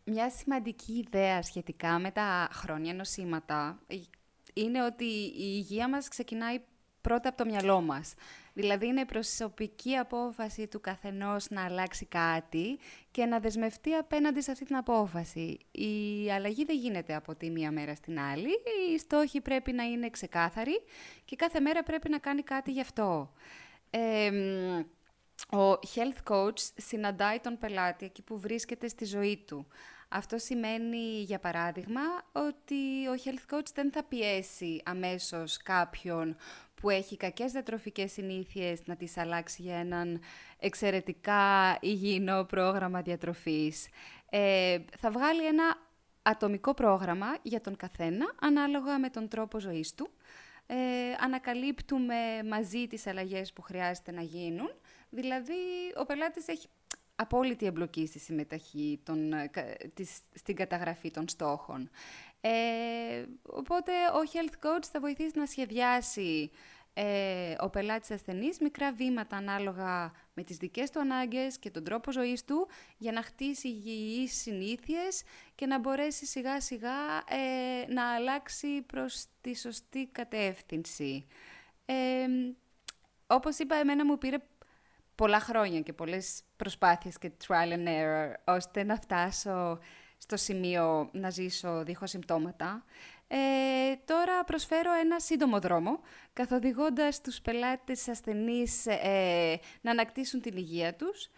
μια σημαντική ιδέα σχετικά με τα χρόνια νοσήματα είναι ότι η υγεία μας ξεκινάει πρώτα από το μυαλό μας. Δηλαδή είναι προσωπική απόφαση του καθενός να αλλάξει κάτι και να δεσμευτεί απέναντι σε αυτή την απόφαση. Η αλλαγή δεν γίνεται από τη μία μέρα στην άλλη. Οι στόχοι πρέπει να είναι ξεκάθαροι και κάθε μέρα πρέπει να κάνει κάτι γι' αυτό. ο health coach συναντάει τον πελάτη εκεί που βρίσκεται στη ζωή του. Αυτό σημαίνει, για παράδειγμα, ότι ο health coach δεν θα πιέσει αμέσως κάποιον που έχει κακές διατροφικές συνήθειες να τις αλλάξει για έναν εξαιρετικά υγιεινό πρόγραμμα διατροφής. Ε, θα βγάλει ένα ατομικό πρόγραμμα για τον καθένα, ανάλογα με τον τρόπο ζωής του. Ε, ανακαλύπτουμε μαζί τις αλλαγές που χρειάζεται να γίνουν. Δηλαδή, ο πελάτης έχει απόλυτη εμπλοκή στη συμμεταχή των, ε, της, στην καταγραφή των στόχων. Ε, οπότε ο health coach θα βοηθήσει να σχεδιάσει ε, ο πελάτης ασθενής μικρά βήματα ανάλογα με τις δικές του ανάγκες και τον τρόπο ζωής του για να χτίσει υγιείς συνήθειες και να μπορέσει σιγά σιγά ε, να αλλάξει προς τη σωστή κατεύθυνση. Ε, όπως είπα, εμένα μου πήρε πολλά χρόνια και πολλές προσπάθειες και trial and error ώστε να φτάσω στο σημείο να ζήσω δίχως συμπτώματα. Ε, τώρα προσφέρω ένα σύντομο δρόμο, καθοδηγώντας τους πελάτες ασθενείς ε, να ανακτήσουν την υγεία τους.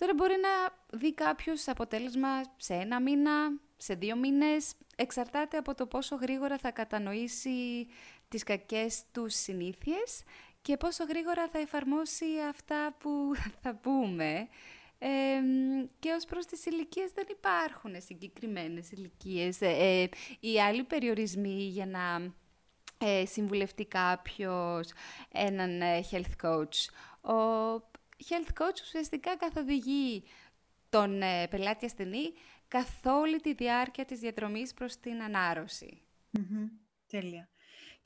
Τώρα μπορεί να δει κάποιος αποτέλεσμα σε ένα μήνα, σε δύο μήνες. Εξαρτάται από το πόσο γρήγορα θα κατανοήσει τις κακές τους συνήθειες και πόσο γρήγορα θα εφαρμόσει αυτά που θα πούμε και ως προς τις ηλικίες δεν υπάρχουν συγκεκριμένες ηλικίες. Ε, ε, οι άλλοι περιορισμοί για να ε, συμβουλευτεί κάποιος έναν ε, health coach. Ο health coach ουσιαστικά καθοδηγεί τον πελάτη ασθενή καθ' όλη τη διάρκεια της διαδρομής προς την ανάρρωση. Τέλεια.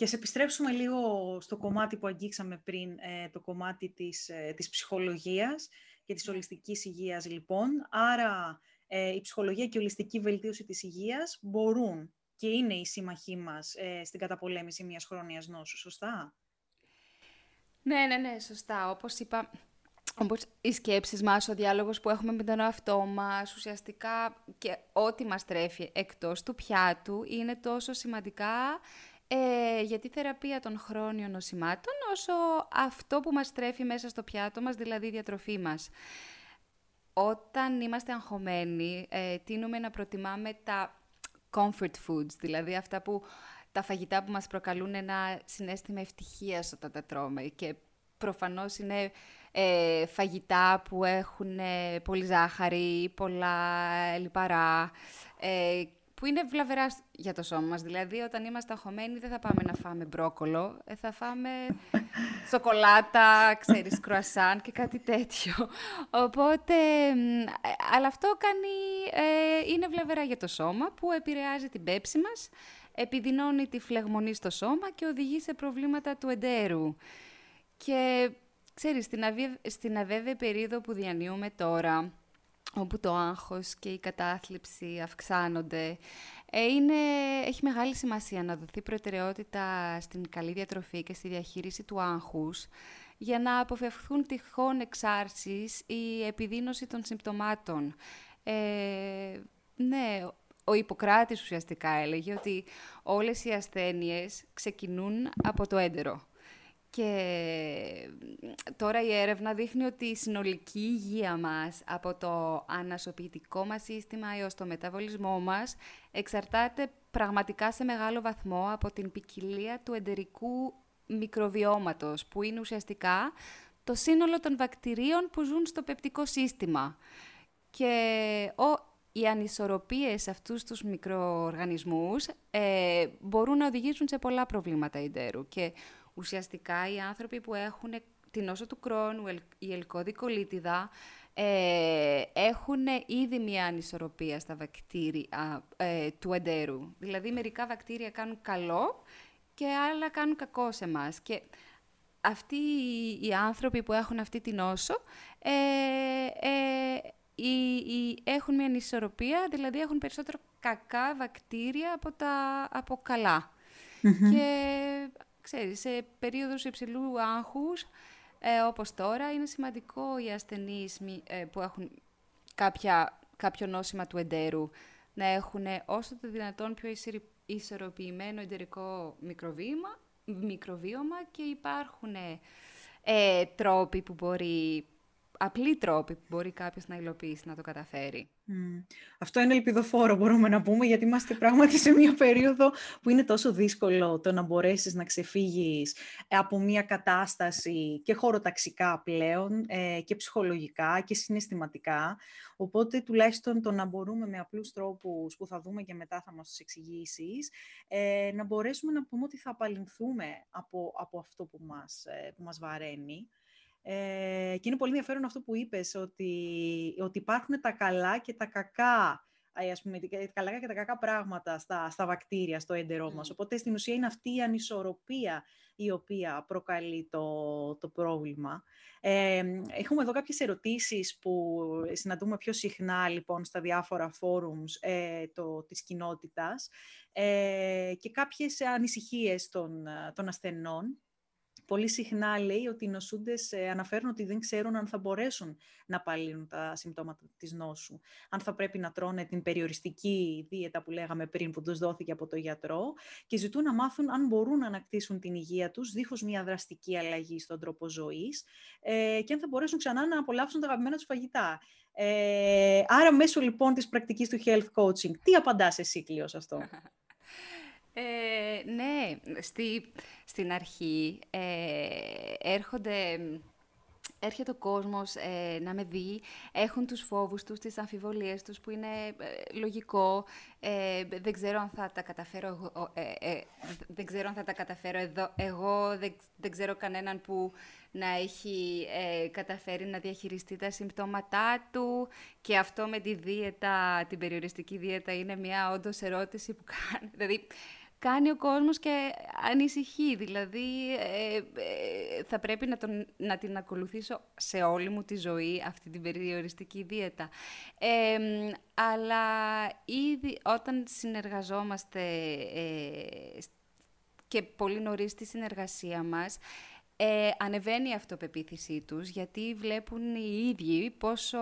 Και σε επιστρέψουμε λίγο στο κομμάτι που αγγίξαμε πριν, ε, το κομμάτι της, ε, της ψυχολογίας και της ολιστικής υγείας, λοιπόν. Άρα, ε, η ψυχολογία και η ολιστική βελτίωση της υγείας μπορούν και είναι η σύμμαχοί μας στην καταπολέμηση μιας χρόνιας νόσου, σωστά; Ναι, ναι, ναι, σωστά. Όπως είπα, όπως οι σκέψεις μας, ο διάλογος που έχουμε με τον εαυτό μας, ουσιαστικά και ό,τι μας τρέφει εκτός του πιάτου, είναι τόσο σημαντικά ε, για τη θεραπεία των χρόνιων νοσημάτων, όσο αυτό που μας τρέφει μέσα στο πιάτο μας, δηλαδή η διατροφή μας. Όταν είμαστε αγχωμένοι, ε, τίνουμε να προτιμάμε τα comfort foods, δηλαδή αυτά που τα φαγητά που μας προκαλούν ένα συνέστημα ευτυχίας όταν τα τρώμε και προφανώς είναι ε, φαγητά που έχουν ε, πολύ ζάχαρη, πολλά λιπαρά, ε, που είναι βλαβερά για το σώμα μας. Δηλαδή, όταν είμαστε αγχωμένοι, δεν θα πάμε να φάμε μπρόκολο, ε, θα φάμε [laughs] σοκολάτα, ξέρεις, κρουασάν και κάτι τέτοιο. Οπότε, αλλά αυτό κάνει, είναι βλαβερά για το σώμα, που επηρεάζει την πέψη μας, επιδεινώνει τη φλεγμονή στο σώμα και οδηγεί σε προβλήματα του εντέρου. Και ξέρεις, στην, στην αβέβαιη περίοδο που διανύουμε τώρα, όπου το άγχος και η κατάθλιψη αυξάνονται, ε, είναι, έχει μεγάλη σημασία να δοθεί προτεραιότητα στην καλή διατροφή και στη διαχείριση του άγχους, για να αποφευχθούν τυχόν εξάρσεις ή επιδείνωση των συμπτωμάτων. Ε, ναι, ο Ιπποκράτης ουσιαστικά έλεγε ότι όλες οι ασθένειες ξεκινούν από το έντερο. Και τώρα η έρευνα δείχνει ότι η συνολική υγεία μας από το ανασωπητικό μας σύστημα έως το μεταβολισμό μας εξαρτάται πραγματικά σε μεγάλο βαθμό από την ποικιλία του εντερικού μικροβιώματος, που είναι ουσιαστικά το σύνολο των βακτηρίων που ζουν στο πεπτικό σύστημα. Και ο, οι ανισορροπίες σε αυτούς τους μικροοργανισμούς ε, μπορούν να οδηγήσουν σε πολλά προβλήματα εντέρου. Και ουσιαστικά οι άνθρωποι που έχουν την νόσο του κρόνου, η ελκώδη-κολίτιδα, ε, έχουν ήδη μια ανισορροπία στα βακτήρια ε, του εντέρου. Δηλαδή, μερικά βακτήρια κάνουν καλό και άλλα κάνουν κακό σε μας. Και αυτοί οι άνθρωποι που έχουν αυτή την νόσο ε, ε έχουν μια ανισορροπία, δηλαδή έχουν περισσότερο κακά βακτήρια από τα από καλα Και ξέρεις, σε περίοδους υψηλού άγχους, ε, όπως τώρα, είναι σημαντικό οι ασθενείς ε, που έχουν κάποια, κάποιο νόσημα του εντέρου να έχουν όσο το δυνατόν πιο ισορροπημένο εντερικό μικροβίωμα, μικροβίωμα και υπάρχουν ε, τρόποι που μπορεί απλοί τρόποι που μπορεί κάποιος να υλοποιήσει, να το καταφέρει. Αυτό είναι ελπιδοφόρο, μπορούμε να πούμε, γιατί είμαστε πράγματι σε μια περίοδο που είναι τόσο δύσκολο το να μπορέσεις να ξεφύγεις από μια κατάσταση και χωροταξικά πλέον ε, και ψυχολογικά και συναισθηματικά. Οπότε τουλάχιστον το να μπορούμε με απλούς τρόπους που θα δούμε και μετά θα μας τους εξηγήσεις, ε, να μπορέσουμε να πούμε ότι θα απαλληλθούμε από, από αυτό που μας, ε, που μας βαραίνει. Ε, και είναι πολύ ενδιαφέρον αυτό που είπες, ότι, ότι υπάρχουν τα καλά και τα κακά ας πούμε, τα καλά και τα κακά πράγματα στα, στα βακτήρια, στο έντερό μας. Οπότε, στην ουσία, είναι αυτή η ανισορροπία η οποία προκαλεί το, το πρόβλημα. Ε, έχουμε εδώ κάποιες ερωτήσεις που συναντούμε πιο συχνά, λοιπόν, στα διάφορα φόρουμς ε, το, της κοινότητας ε, και κάποιες ανησυχίες των, των ασθενών πολύ συχνά λέει ότι οι νοσούντες ε, αναφέρουν ότι δεν ξέρουν αν θα μπορέσουν να απαλύνουν τα συμπτώματα της νόσου. Αν θα πρέπει να τρώνε την περιοριστική δίαιτα που λέγαμε πριν, που τους δόθηκε από το γιατρό και ζητούν να μάθουν αν μπορούν να ανακτήσουν την υγεία τους δίχως μια δραστική αλλαγή στον τρόπο ζωής ε, και αν θα μπορέσουν ξανά να απολαύσουν τα αγαπημένα τους φαγητά. Ε, άρα μέσω λοιπόν της πρακτικής του health coaching, τι απαντάς εσύ Κλείο αυτό; [laughs] Ε, ναι, στη, στην αρχή ε, έρχονται... Έρχεται ο κόσμος ε, να με δει, έχουν τους φόβους τους, τις αμφιβολίες τους, που είναι ε, λογικό. Ε, δεν ξέρω αν θα τα καταφέρω, δεν ξέρω αν θα τα καταφέρω εδώ. Εγώ δεν, δεν ξέρω κανέναν που να έχει καταφέρει να διαχειριστεί τα συμπτώματά του και αυτό με τη δίαιτα, την περιοριστική δίαιτα, είναι μια όντως ερώτηση που κάνει. [laughs] Δηλαδή, κάνει ο κόσμος και ανησυχεί. Δηλαδή, ε, ε, θα πρέπει να, τον, να την ακολουθήσω σε όλη μου τη ζωή, αυτή την περιοριστική δίαιτα. αλλά ήδη όταν συνεργαζόμαστε και πολύ νωρίς στη συνεργασία μας, ε, ανεβαίνει η αυτοπεποίθησή τους, γιατί βλέπουν οι ίδιοι πόσο,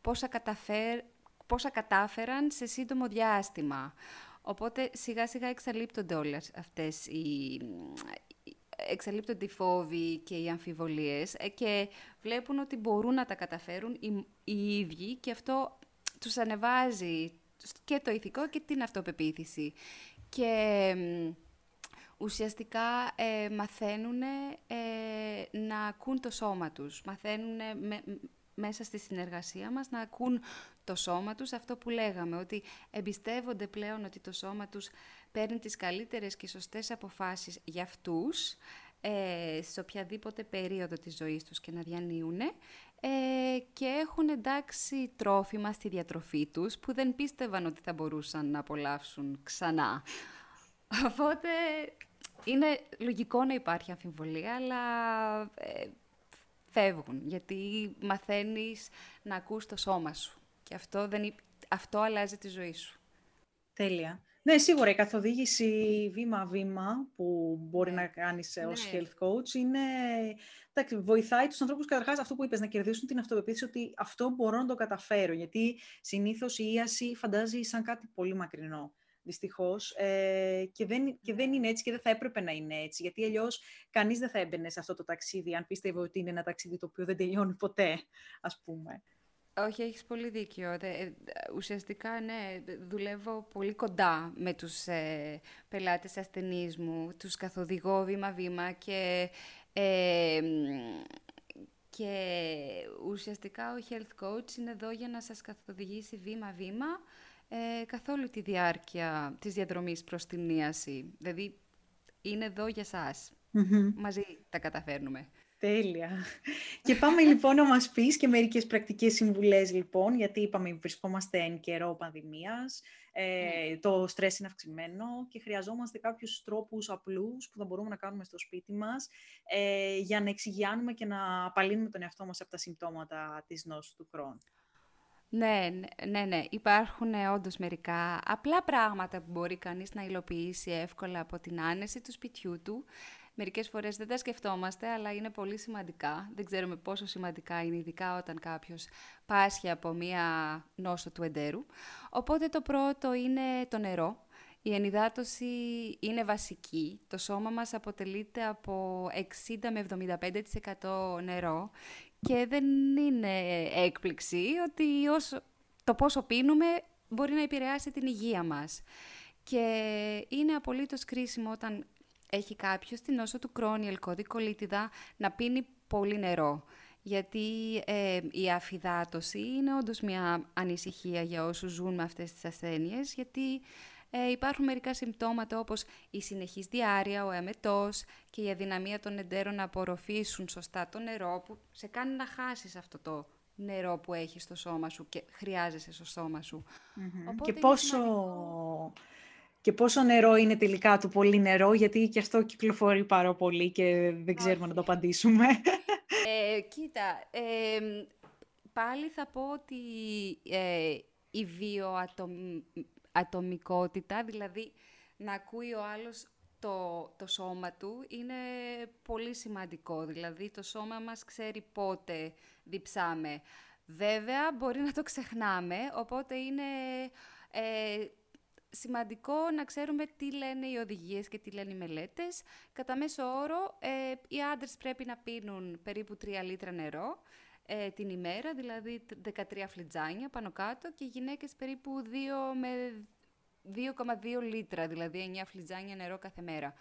πόσα, καταφέρ, πόσα κατάφεραν σε σύντομο διάστημα. Οπότε σιγά σιγά εξαλείπτονται όλες αυτές οι, εξαλείπτονται οι φόβοι και οι αμφιβολίες ε, και βλέπουν ότι μπορούν να τα καταφέρουν οι, οι ίδιοι και αυτό τους ανεβάζει και το ηθικό και την αυτοπεποίθηση. Και ουσιαστικά ε, μαθαίνουν ε, να ακούν το σώμα τους. Μαθαίνουν μέσα στη συνεργασία μας να ακούν το σώμα τους, αυτό που λέγαμε, ότι εμπιστεύονται πλέον ότι το σώμα τους παίρνει τις καλύτερες και σωστές αποφάσεις για αυτούς, ε, σε οποιαδήποτε περίοδο της ζωής τους και να διανύουν ε, και έχουν εντάξει τρόφιμα στη διατροφή τους που δεν πίστευαν ότι θα μπορούσαν να απολαύσουν ξανά. Οπότε είναι λογικό να υπάρχει αμφιβολία, αλλά ε, φεύγουν, γιατί μαθαίνεις να ακούς το σώμα σου. Και αυτό, δεν, αυτό αλλάζει τη ζωή σου. Τέλεια. Ναι, σίγουρα η καθοδήγηση βήμα-βήμα που μπορεί ναι. να κάνεις ναι. ως health coach είναι... Εντάξει, βοηθάει τους ανθρώπους καταρχάς αυτό που είπες, να κερδίσουν την αυτοπεποίθηση ότι αυτό μπορώ να το καταφέρω. Γιατί συνήθως η ίαση φαντάζει σαν κάτι πολύ μακρινό δυστυχώς, ε, και, δεν, και δεν είναι έτσι και δεν θα έπρεπε να είναι έτσι, γιατί αλλιώς κανείς δεν θα έμπαινε σε αυτό το ταξίδι, αν πίστευε ότι είναι ένα ταξίδι το οποίο δεν τελειώνει ποτέ, ας πούμε. Όχι, έχεις πολύ δίκιο. Ε, ουσιαστικά, ναι, δουλεύω πολύ κοντά με τους ε, πελάτες ασθενείς μου, τους καθοδηγώ βήμα-βήμα και, ε, και ουσιαστικά ο health coach είναι εδώ για να σας καθοδηγήσει βήμα-βήμα ε, καθ' όλη τη διάρκεια της διαδρομής προς την ίαση. Δηλαδή, είναι εδώ για σας. Μαζί τα καταφέρνουμε. Τέλεια. Και πάμε λοιπόν να μας πεις και μερικές πρακτικές συμβουλές λοιπόν, γιατί είπαμε βρισκόμαστε εν καιρό πανδημίας, ε, ναι. το στρες είναι αυξημένο και χρειαζόμαστε κάποιους τρόπους απλούς που θα μπορούμε να κάνουμε στο σπίτι μας ε, για να εξηγιάνουμε και να απαλύνουμε τον εαυτό μας από τα συμπτώματα της νόσου του χρόνου. Ναι, ναι, ναι. Υπάρχουν ε, όντως μερικά απλά πράγματα που μπορεί κανείς να υλοποιήσει εύκολα από την άνεση του σπιτιού του. Μερικές φορές δεν τα σκεφτόμαστε, αλλά είναι πολύ σημαντικά. Δεν ξέρουμε πόσο σημαντικά είναι, ειδικά όταν κάποιος πάσχει από μία νόσο του εντέρου. Οπότε το πρώτο είναι το νερό. Η ενυδάτωση είναι βασική. Το σώμα μας αποτελείται από 60 με 75% νερό και δεν είναι έκπληξη ότι όσο, το πόσο πίνουμε μπορεί να επηρεάσει την υγεία μας. Και είναι απολύτως κρίσιμο όταν έχει κάποιος την νόσο του κρόνη, ελκώδη, κολίτιδα, να πίνει πολύ νερό. Γιατί ε, η αφυδάτωση είναι όντως μια ανησυχία για όσους ζουν με αυτές τις ασθένειες, γιατί ε, υπάρχουν μερικά συμπτώματα όπως η συνεχής διάρρεια, ο εμετός και η αδυναμία των εντέρων να απορροφήσουν σωστά το νερό που σε κάνει να χάσεις αυτό το νερό που έχεις στο σώμα σου και χρειάζεσαι στο σώμα σου. και, πόσο... και πόσο νερό είναι τελικά το πολύ νερό, γιατί και αυτό κυκλοφορεί πάρα πολύ και δεν ξέρουμε να το απαντήσουμε. Ε, κοίτα, πάλι θα πω ότι ε, η βιοατομ ατομικότητα, δηλαδή να ακούει ο άλλος το, το σώμα του, είναι πολύ σημαντικό. Δηλαδή το σώμα μας ξέρει πότε διψάμε. Βέβαια, μπορεί να το ξεχνάμε, οπότε είναι ε, σημαντικό να ξέρουμε τι λένε οι οδηγίες και τι λένε οι μελέτες. Κατά μέσο όρο, ε, οι άντρες πρέπει να πίνουν περίπου 3 λίτρα νερό ε, την ημέρα, δηλαδή 13 φλιτζάνια πάνω κάτω και οι γυναίκες περίπου 2 με 2,2 λίτρα, δηλαδή 9 φλιτζάνια νερό κάθε μέρα.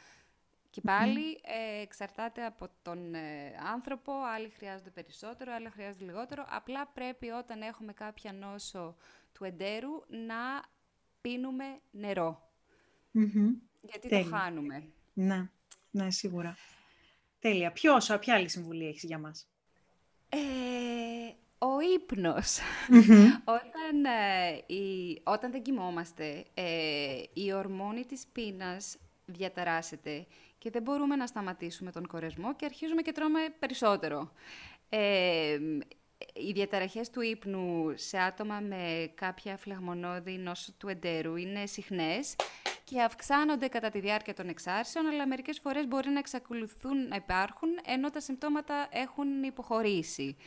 Και πάλι ε, εξαρτάται από τον ε, άνθρωπο, άλλοι χρειάζονται περισσότερο, άλλοι χρειάζονται λιγότερο. Απλά πρέπει όταν έχουμε κάποια νόσο του εντέρου να πίνουμε Γιατί το χάνουμε. Ναι, ναι, σίγουρα. Τέλεια. Ποιος, ποια άλλη συμβουλή έχεις για μας; Ε, ο ύπνος. [laughs] όταν, ε, η, όταν δεν κοιμόμαστε, ε, η ορμόνη της πείνας διαταράσσεται και δεν μπορούμε να σταματήσουμε τον κορεσμό και αρχίζουμε και τρώμε περισσότερο. Ε, οι διαταραχές του ύπνου σε άτομα με κάποια φλεγμονώδη νόσο του εντέρου είναι συχνές και αυξάνονται κατά τη διάρκεια των εξάρσεων, αλλά μερικές φορές μπορεί να εξακολουθούν να υπάρχουν, ενώ τα συμπτώματα έχουν υποχωρήσει.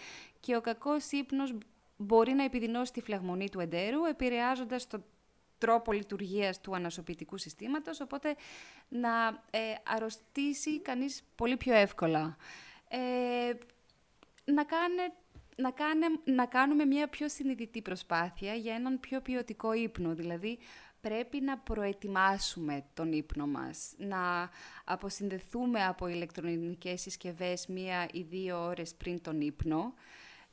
Και ο κακός ύπνος μπορεί να επιδεινώσει τη φλεγμονή του εντέρου, επηρεάζοντας τον τρόπο λειτουργίας του ανασωπητικού συστήματος, οπότε να ε, αρρωστήσει κανείς πολύ πιο εύκολα. Ε, να, κάνε, να, κάνε, να κάνουμε μια πιο συνειδητή προσπάθεια για έναν πιο ποιοτικό ύπνο, δηλαδή πρέπει να προετοιμάσουμε τον ύπνο μας, να αποσυνδεθούμε από ηλεκτρονικές συσκευές μία ή δύο ώρες πριν τον ύπνο.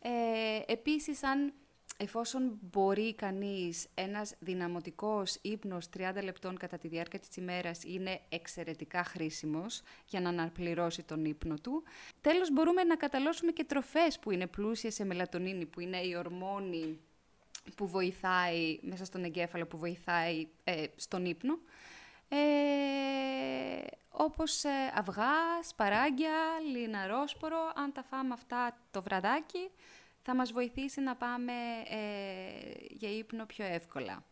Ε, επίσης, αν εφόσον μπορεί κανείς ένας δυναμωτικός ύπνος 30 λεπτών κατά τη διάρκεια της ημέρας είναι εξαιρετικά χρήσιμος για να αναπληρώσει τον ύπνο του. Τέλος, μπορούμε να καταλώσουμε και τροφές που είναι πλούσιες σε μελατονίνη, που είναι η ορμόνη που βοηθάει μέσα στον εγκέφαλο, που βοηθάει ε, στον ύπνο. Ε, όπως ε, αυγά, σπαράγγια, λιναρόσπορο, αν τα φάμε αυτά το βραδάκι, θα μας βοηθήσει να πάμε ε, για ύπνο πιο ευκολα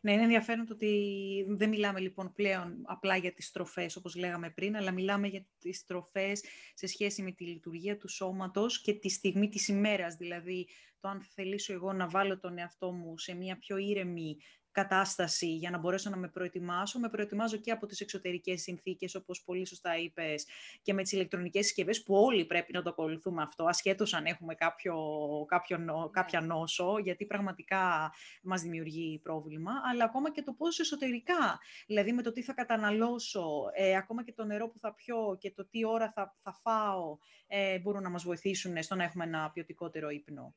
Ναι, είναι ενδιαφέρον το ότι δεν μιλάμε λοιπόν πλέον απλά για τις τροφές όπως λέγαμε πριν, αλλά μιλάμε για τις τροφές σε σχέση με τη λειτουργία του σώματος και τη στιγμή της ημέρας. Δηλαδή, το αν θελήσω εγώ να βάλω τον εαυτό μου σε μια πιο ήρεμη κατάσταση για να μπορέσω να με προετοιμάσω. Με προετοιμάζω και από τις εξωτερικές συνθήκες, όπως πολύ σωστά είπες, και με τις ηλεκτρονικές συσκευές, που όλοι πρέπει να το ακολουθούμε αυτό, ασχέτως αν έχουμε κάποιο, κάποιο, ναι. κάποια νόσο, γιατί πραγματικά μας δημιουργεί πρόβλημα, αλλά ακόμα και το πώς εσωτερικά, δηλαδή με το τι θα καταναλώσω, ε, ακόμα και το νερό που θα πιω και το τι ώρα θα, θα φάω, ε, μπορούν να μας βοηθήσουν στο να έχουμε ένα ποιοτικότερο ύπνο.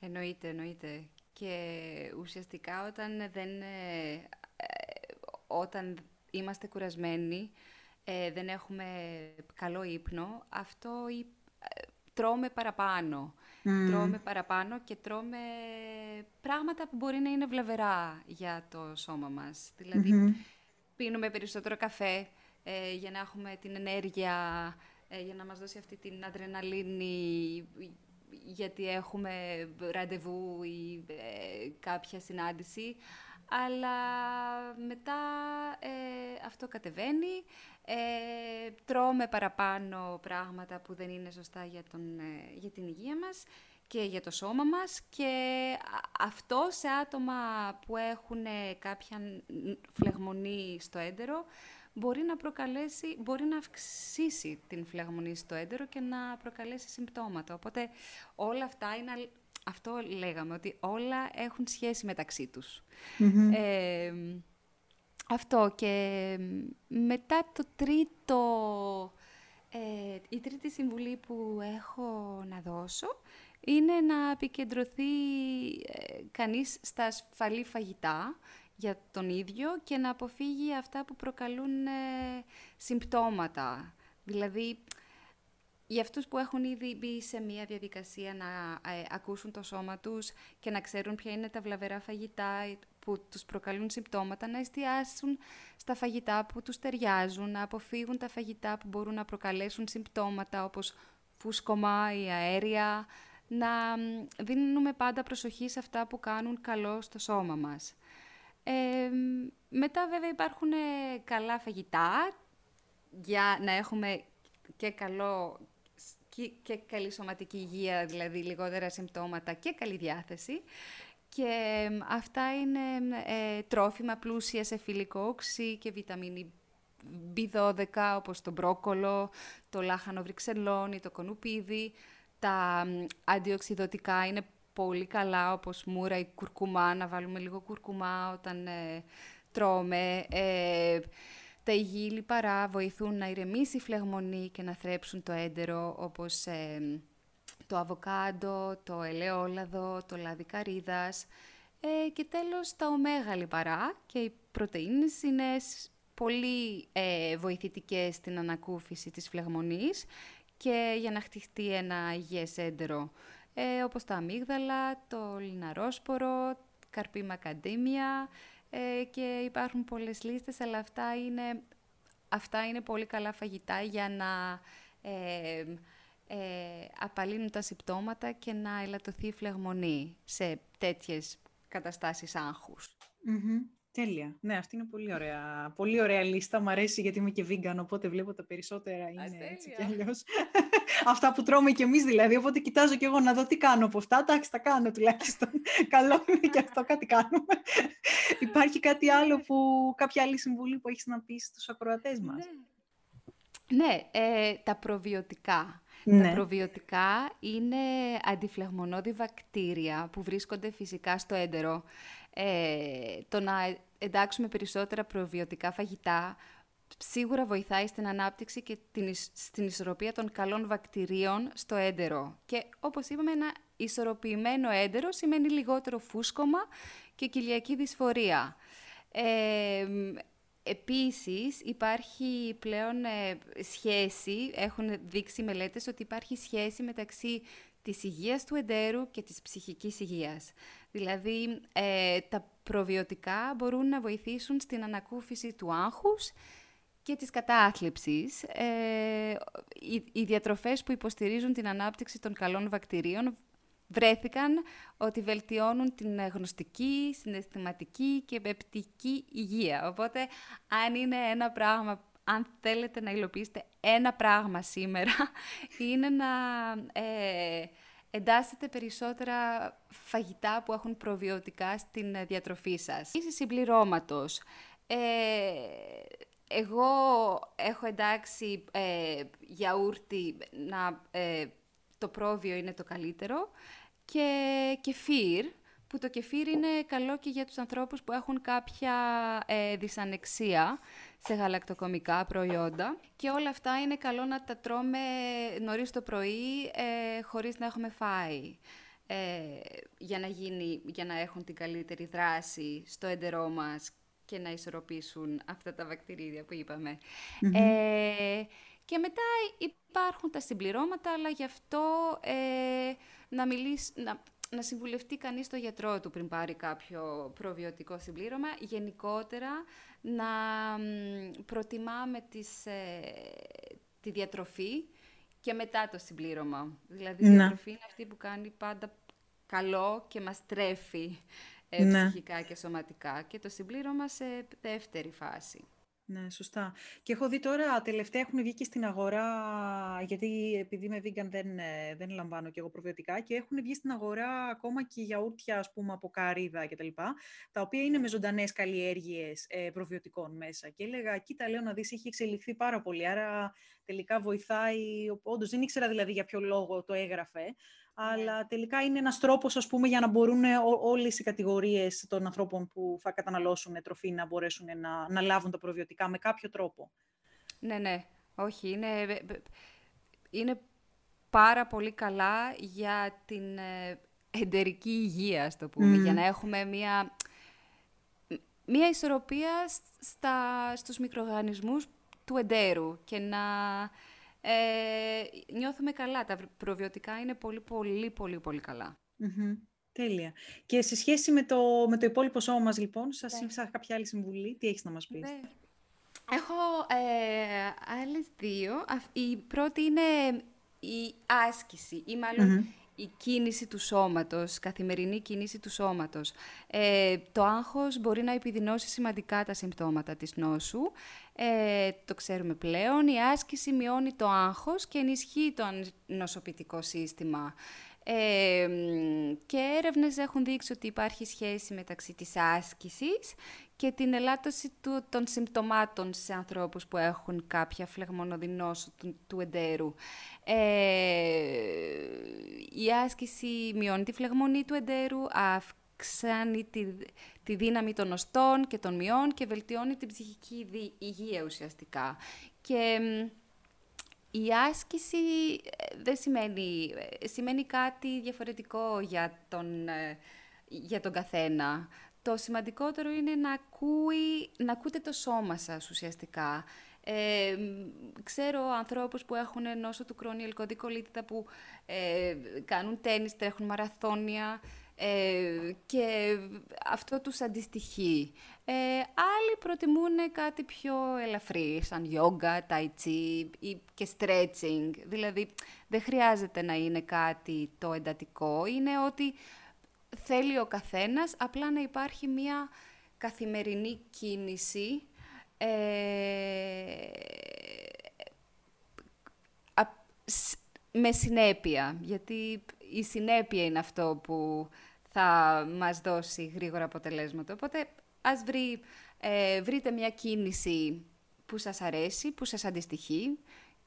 Εννοείται, εννοείται. Και ουσιαστικά όταν, δεν, ε, ε, όταν είμαστε κουρασμένοι, ε, δεν έχουμε καλό ύπνο, αυτό τρώμε παραπάνω. Τρώμε παραπάνω και τρώμε πράγματα που μπορεί να είναι βλαβερά για το σώμα μας. δηλαδη πίνουμε περισσότερο καφέ για να έχουμε την ενέργεια, για να μας δώσει αυτή την αδρεναλίνη γιατί έχουμε ραντεβού ή ε, κάποια συνάντηση, αλλά μετά ε, αυτό κατεβαίνει, ε, τρώμε παραπάνω πράγματα που δεν είναι σωστά για, τον, για την υγεία μας και για το σώμα μας. Και αυτό σε άτομα που έχουν κάποια φλεγμονή στο έντερο μπορεί να προκαλέσει, μπορεί να αυξήσει την φλεγμονή στο έντερο και να προκαλέσει συμπτώματα. Οπότε όλα αυτά είναι, αυτό λέγαμε, ότι όλα έχουν σχέση μεταξύ τους. Ε, αυτό και μετά το τρίτο, ε, η τρίτη συμβουλή που έχω να δώσω είναι να επικεντρωθεί ε, κανείς στα ασφαλή φαγητά, για τον ίδιο και να αποφύγει αυτά που προκαλούν ε, συμπτώματα. Δηλαδή, για αυτούς που έχουν ήδη μπει σε μια διαδικασία να ε, ακούσουν το σώμα τους και να ξέρουν ποια είναι τα βλαβερά φαγητά που τους προκαλούν συμπτώματα, να εστιάσουν στα φαγητά που τους ταιριάζουν, να αποφύγουν τα φαγητά που μπορούν να προκαλέσουν συμπτώματα όπως φούσκωμα ή αέρια, να δίνουμε πάντα προσοχή σε αυτά που κάνουν καλό στο σώμα μας μετά βέβαια υπάρχουν ε, καλά φαγητά για να έχουμε και καλό και, καλή σωματική υγεία, δηλαδή λιγότερα συμπτώματα και καλή διάθεση. Και αυτά είναι ε, τρόφιμα πλούσια σε φιλικό οξύ και βιταμίνη B12, όπως το μπρόκολο, το λάχανο βρυξελόνι, το κονουπίδι. Τα αντιοξυδοτικά είναι πολύ καλά, όπως μούρα ή κουρκουμά, να βάλουμε λίγο κουρκουμά όταν ε, τρώμε. Ε, τα υγιή λιπαρά βοηθούν να ηρεμήσει η φλεγμονή και να θρέψουν το έντερο, όπως ε, το αβοκάντο, το ελαιόλαδο, το λάδι καρύδας. Ε, και τέλος, τα ωμέγα λιπαρά και οι πρωτεΐνες είναι πολύ ε, βοηθητικές στην ανακούφιση της φλεγμονής και για να χτιστεί ένα υγιές έντερο, ε, όπως τα αμύγδαλα, το λιναρόσπορο, καρπί μακαντήμια ε, και υπάρχουν πολλές λίστες, αλλά αυτά είναι, αυτά είναι πολύ καλά φαγητά για να ε, ε, απαλύνουν τα συμπτώματα και να ελαττωθεί η φλεγμονή σε τέτοιες καταστάσεις Τέλεια. Ναι, αυτή είναι πολύ ωραία, πολύ ωραία λίστα. Μ' αρέσει γιατί είμαι και vegan, οπότε βλέπω τα περισσότερα είναι έτσι κι αλλιώς. [laughs] αυτά που τρώμε κι εμείς δηλαδή, οπότε κοιτάζω κι εγώ να δω τι κάνω από αυτά. Εντάξει, τα κάνω τουλάχιστον. [laughs] Καλό είναι και αυτό, κάτι κάνουμε. [laughs] Υπάρχει κάτι άλλο που, κάποια άλλη συμβουλή που έχεις να πεις στους ακροατές μας; Ναι, ναι ε, τα προβιωτικά. Τα ναι. προβιωτικά είναι αντιφλεγμονώδη βακτήρια που βρίσκονται φυσικά στο έντερο. Ε, το να εντάξουμε περισσότερα προβιωτικά φαγητά σίγουρα βοηθάει στην ανάπτυξη και την, στην ισορροπία των καλών βακτηρίων στο έντερο. Και όπως είπαμε, ένα ισορροπημένο έντερο σημαίνει λιγότερο φούσκωμα και κοιλιακή δυσφορία. Ε, Επίσης υπάρχει πλέον ε, σχέση, έχουν δείξει μελέτες ότι υπάρχει σχέση μεταξύ της υγείας του εντέρου και της ψυχικής υγείας. Δηλαδή ε, τα προβιωτικά μπορούν να βοηθήσουν στην ανακούφιση του άγχους και της κατάθλιψης. Ε, οι, οι διατροφές που υποστηρίζουν την ανάπτυξη των καλών βακτηρίων βρέθηκαν ότι βελτιώνουν την γνωστική, συναισθηματική και πεπτική υγεία. Οπότε, αν είναι ένα πράγμα, αν θέλετε να υλοποιήσετε ένα πράγμα σήμερα, [laughs] είναι να ε, εντάσσετε περισσότερα φαγητά που έχουν προβιωτικά στην διατροφή σας. Είσαι συμπληρώματος. Ε, εγώ έχω εντάξει ε, γιαούρτι να... Ε, το πρόβιο είναι το καλύτερο και κεφίρ, που το κεφίρ είναι καλό και για τους ανθρώπους που έχουν κάποια ε, δυσανεξία σε γαλακτοκομικά προϊόντα. Και όλα αυτά είναι καλό να τα τρώμε νωρίς το πρωί, ε, χωρίς να έχουμε φάει. Ε, για, να γίνει, για να έχουν την καλύτερη δράση στο έντερό μας και να ισορροπήσουν αυτά τα βακτηρίδια που ειπαμε Ε, και μετά υπάρχουν τα συμπληρώματα, αλλά γι' αυτό ε, να, μιλήσεις, να, να συμβουλευτεί κανείς το γιατρό του πριν πάρει κάποιο προβιωτικό συμπλήρωμα. Γενικότερα, να προτιμάμε τις, ε, τη διατροφή και μετά το συμπλήρωμα. Δηλαδή, η διατροφή είναι αυτή που κάνει πάντα καλό και μας τρέφει ε, ναι. ψυχικά και σωματικά και το συμπλήρωμα σε δεύτερη φάση. Ναι, σωστά. Και έχω δει τώρα, τελευταία έχουν βγει και στην αγορά, γιατί επειδή είμαι vegan δεν, ε, δεν λαμβάνω και εγώ προβιωτικά, και έχουν βγει στην αγορά ακόμα και γιαούρτια, ας πούμε, από καρύδα κτλ. Τα οποία είναι με ζωντανές καλλιέργειες ε, προβιωτικών μέσα. Και έλεγα, κοίτα, λέω να δεις, έχει εξελιχθεί πάρα πολύ. Άρα τελικά βοηθάει. Όντως, δεν ήξερα δηλαδή για ποιο λόγο το έγραφε αλλά τελικά είναι ένας τρόπος, ας πούμε, για να μπορούν όλες οι κατηγορίες των ανθρώπων που θα καταναλώσουν τροφή να μπορέσουν να, να λάβουν τα προβιωτικά με κάποιο τρόπο. Ναι, ναι. Όχι, είναι, είναι πάρα πολύ καλά για την ε, εντερική υγεία, ας το πούμε, για να έχουμε μια, μια ισορροπία στα, στους μικροοργανισμούς του εντέρου και να ε, νιώθουμε καλά. Τα προβιωτικά είναι πολύ, πολύ, πολύ, πολύ καλά. Τέλεια. Και σε σχέση με το, με το υπόλοιπο σώμα μας, λοιπόν, σας ναι. κάποια άλλη συμβουλή. Τι έχεις να μας πεις; Ναι. Έχω ε, άλλες δύο. Η πρώτη είναι η άσκηση ή η κίνηση του σώματος, καθημερινή κίνηση του σώματος. Ε, το άγχος μπορεί να επιδεινώσει σημαντικά τα συμπτώματα της νόσου. Ε, το ξέρουμε πλέον. Η άσκηση μειώνει το άγχος και ενισχύει το νοσοποιητικό σύστημα. Ε, και έρευνες έχουν δείξει ότι υπάρχει σχέση μεταξύ της άσκησης και την ελάττωση του, των συμπτωμάτων σε ανθρώπους που έχουν κάποια φλεγμονοδυνόσο του, του εντέρου. Ε, η άσκηση μειώνει τη φλεγμονή του εντέρου, αυξάνει τη, τη δύναμη των οστών και των μειών και βελτιώνει την ψυχική υγεία ουσιαστικά. Και η άσκηση ε, δεν σημαίνει, ε, σημαίνει κάτι διαφορετικό για τον, ε, για τον καθένα. Το σημαντικότερο είναι να, ακούει, να ακούτε το σώμα σας ουσιαστικά. Ε, ξέρω ανθρώπους που έχουν νόσο του κρόνιου ελκωδή κολλήτητα που ε, κάνουν τέννις, τρέχουν μαραθώνια ε, και αυτό τους αντιστοιχεί. Ε, άλλοι προτιμούν κάτι πιο ελαφρύ, σαν γιόγκα, ταϊτσί ή και stretching. Δηλαδή, δεν χρειάζεται να είναι κάτι το εντατικό. Είναι ότι θέλει ο καθένας, απλά να υπάρχει μία καθημερινή κίνηση ε, με συνέπεια, γιατί η συνέπεια είναι αυτό που θα μας δώσει γρήγορα αποτελέσματα. Οπότε ας βρει, ε, βρείτε μια κίνηση που σας αρέσει, που σας αντιστοιχεί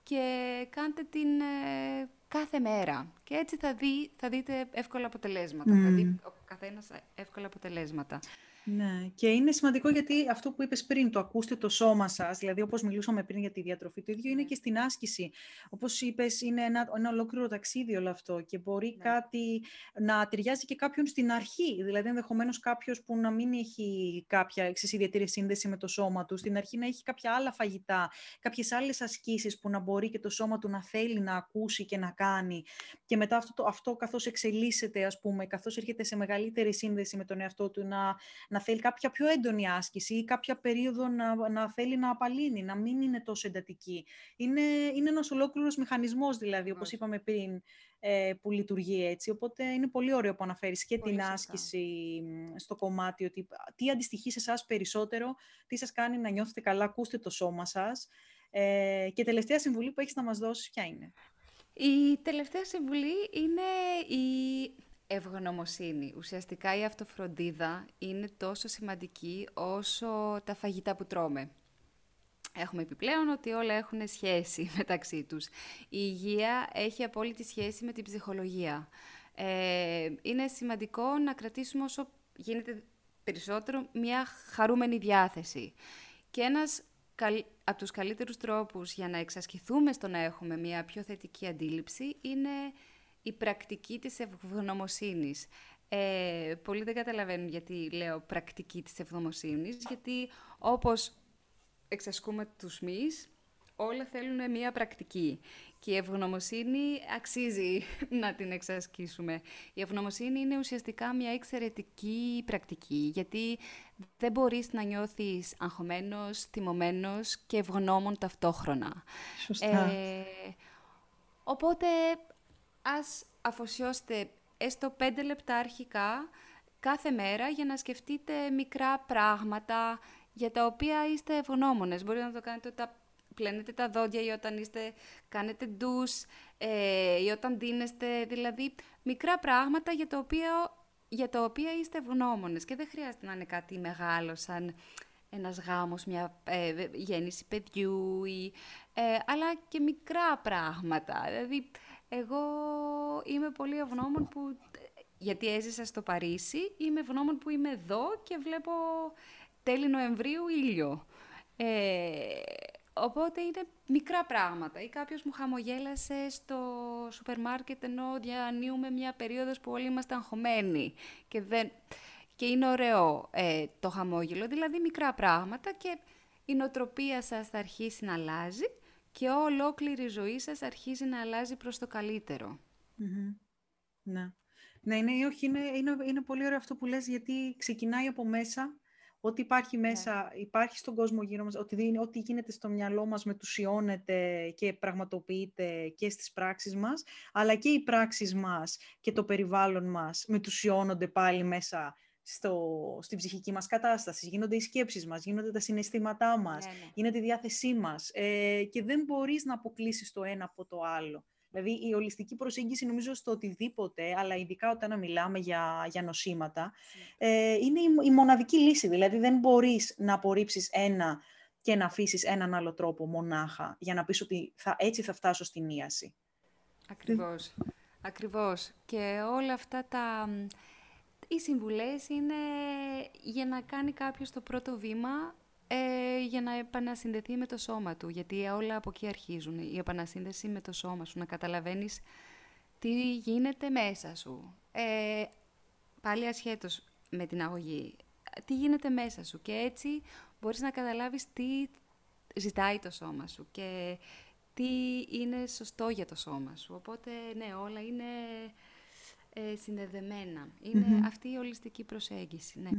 και κάντε την ε, κάθε μέρα. Και έτσι θα, δει, θα δείτε εύκολα αποτελέσματα. Θα δει ο καθένας εύκολα αποτελέσματα. Ναι, και είναι σημαντικό γιατί αυτό που είπες πριν, το ακούστε το σώμα σας, δηλαδή όπως μιλούσαμε πριν για τη διατροφή, το ίδιο είναι ναι. και στην άσκηση. Όπως είπες, είναι ένα, ένα ολόκληρο ταξίδι όλο αυτό και μπορεί ναι. κάτι να ταιριάζει και κάποιον στην αρχή. Δηλαδή, ενδεχομένως κάποιος που να μην έχει κάποια εξής ιδιαίτερη σύνδεση με το σώμα του, στην αρχή να έχει κάποια άλλα φαγητά, κάποιες άλλες ασκήσεις που να μπορεί και το σώμα του να θέλει να ακούσει και να κάνει. Και μετά αυτό, αυτό καθώς εξελίσσεται, ας πούμε, καθώς έρχεται σε μεγαλύτερη σύνδεση με τον εαυτό του, να, να θέλει κάποια πιο έντονη άσκηση ή κάποια περίοδο να, να θέλει να απαλύνει, να μην είναι τόσο εντατική. Είναι, είναι ένας ολόκληρος μηχανισμός, δηλαδή, όπως είπαμε πριν, ε, που λειτουργεί έτσι. Οπότε είναι πολύ ωραίο που αναφέρεις και την άσκηση στο κομμάτι, ότι τι αντιστοιχεί σε εσάς περισσότερο, τι σας κάνει να νιώθετε καλά, ακούστε το σώμα σας. Ε, και τελευταία συμβουλή που έχεις να μας δώσεις, ποια είναι; Η τελευταία συμβουλή είναι η ευγνωμοσύνη. Ουσιαστικά η αυτοφροντίδα είναι τόσο σημαντική όσο τα φαγητά που τρώμε. Έχουμε επιπλέον ότι όλα έχουν σχέση [laughs] μεταξύ τους. Η υγεία έχει απόλυτη σχέση με την ψυχολογία. Ε, είναι σημαντικό να κρατήσουμε όσο γίνεται περισσότερο μια χαρούμενη διάθεση. Και ένας από τους καλύτερους τρόπους για να εξασκηθούμε στο να έχουμε μια πιο θετική αντίληψη είναι η πρακτική της ευγνωμοσύνης. Ε, πολλοί δεν καταλαβαίνουν γιατί λέω πρακτική της ευγνωμοσύνης, γιατί όπως εξασκούμε τους μυς, όλα θέλουν μία πρακτική. Και η ευγνωμοσύνη αξίζει [laughs] να την εξασκήσουμε. Η ευγνωμοσύνη είναι ουσιαστικά μια εξαιρετική πρακτική, γιατί δεν μπορείς να νιώθεις αγχωμένος, θυμωμένος και ευγνώμων ταυτόχρονα. Σωστά. Ε, οπότε ας αφοσιώσετε έστω πέντε λεπτά αρχικά κάθε μέρα για να σκεφτείτε μικρά πράγματα για τα οποία είστε ευγνώμονες. Μπορείτε να το κάνετε όταν πλένετε τα δόντια ή όταν είστε, κάνετε ντους ε, ή όταν δίνεστε. Δηλαδή, μικρά πράγματα για τα οποία, για τα οποία είστε ευγνώμονες. Και δεν χρειάζεται να είναι κάτι μεγάλο σαν ένας γάμος, μια ε, γέννηση παιδιού, ή, ε, αλλά και μικρά πράγματα. Δηλαδή, εγώ είμαι πολύ ευγνώμων που, γιατί έζησα στο Παρίσι, είμαι ευγνώμων που είμαι εδώ και βλέπω τέλη Νοεμβρίου ήλιο. Ε, οπότε είναι μικρά πράγματα. Ή κάποιος μου χαμογέλασε στο σούπερ μάρκετ ενώ διανύουμε μια περίοδος που όλοι είμαστε αγχωμένοι και, δεν... και είναι ωραίο ε, το χαμόγελο. Δηλαδή μικρά πράγματα και η νοοτροπία σας θα αρχίσει να αλλάζει και ολόκληρη η ζωή σας αρχίζει να αλλάζει προς το καλύτερο. Ναι. Ναι, είναι, όχι, είναι, είναι, είναι πολύ ωραίο αυτό που λες, γιατί ξεκινάει από μέσα, ό,τι υπάρχει ναι. μέσα, υπάρχει στον κόσμο γύρω μας, ότι, ό,τι γίνεται στο μυαλό μας μετουσιώνεται και πραγματοποιείται και στις πράξεις μας, αλλά και οι πράξεις μας και το περιβάλλον μας μετουσιώνονται πάλι μέσα στο, στην ψυχική μας κατάσταση, γίνονται οι σκέψεις μας, γίνονται τα συναισθήματά μας, ναι, ναι. γίνεται η διάθεσή μας ε, και δεν μπορείς να αποκλείσεις το ένα από το άλλο. Δηλαδή η ολιστική προσέγγιση νομίζω στο οτιδήποτε, αλλά ειδικά όταν μιλάμε για, για νοσήματα, ε, είναι η, η, μοναδική λύση. Δηλαδή δεν μπορείς να απορρίψεις ένα και να αφήσεις έναν άλλο τρόπο μονάχα για να πεις ότι θα, έτσι θα φτάσω στην ίαση. Ακριβώς. Ακριβώς. Και όλα αυτά τα οι συμβουλές είναι για να κάνει κάποιος το πρώτο βήμα ε, για να επανασυνδεθεί με το σώμα του, γιατί όλα από εκεί αρχίζουν. Η επανασύνδεση με το σώμα σου, να καταλαβαίνεις τι γίνεται μέσα σου. Ε, πάλι ασχέτως με την αγωγή. Τι γίνεται μέσα σου και έτσι μπορείς να καταλάβεις τι ζητάει το σώμα σου και τι είναι σωστό για το σώμα σου. Οπότε, ναι, όλα είναι ε, συνδεδεμένα. αυτή η ολιστική προσέγγιση, ναι.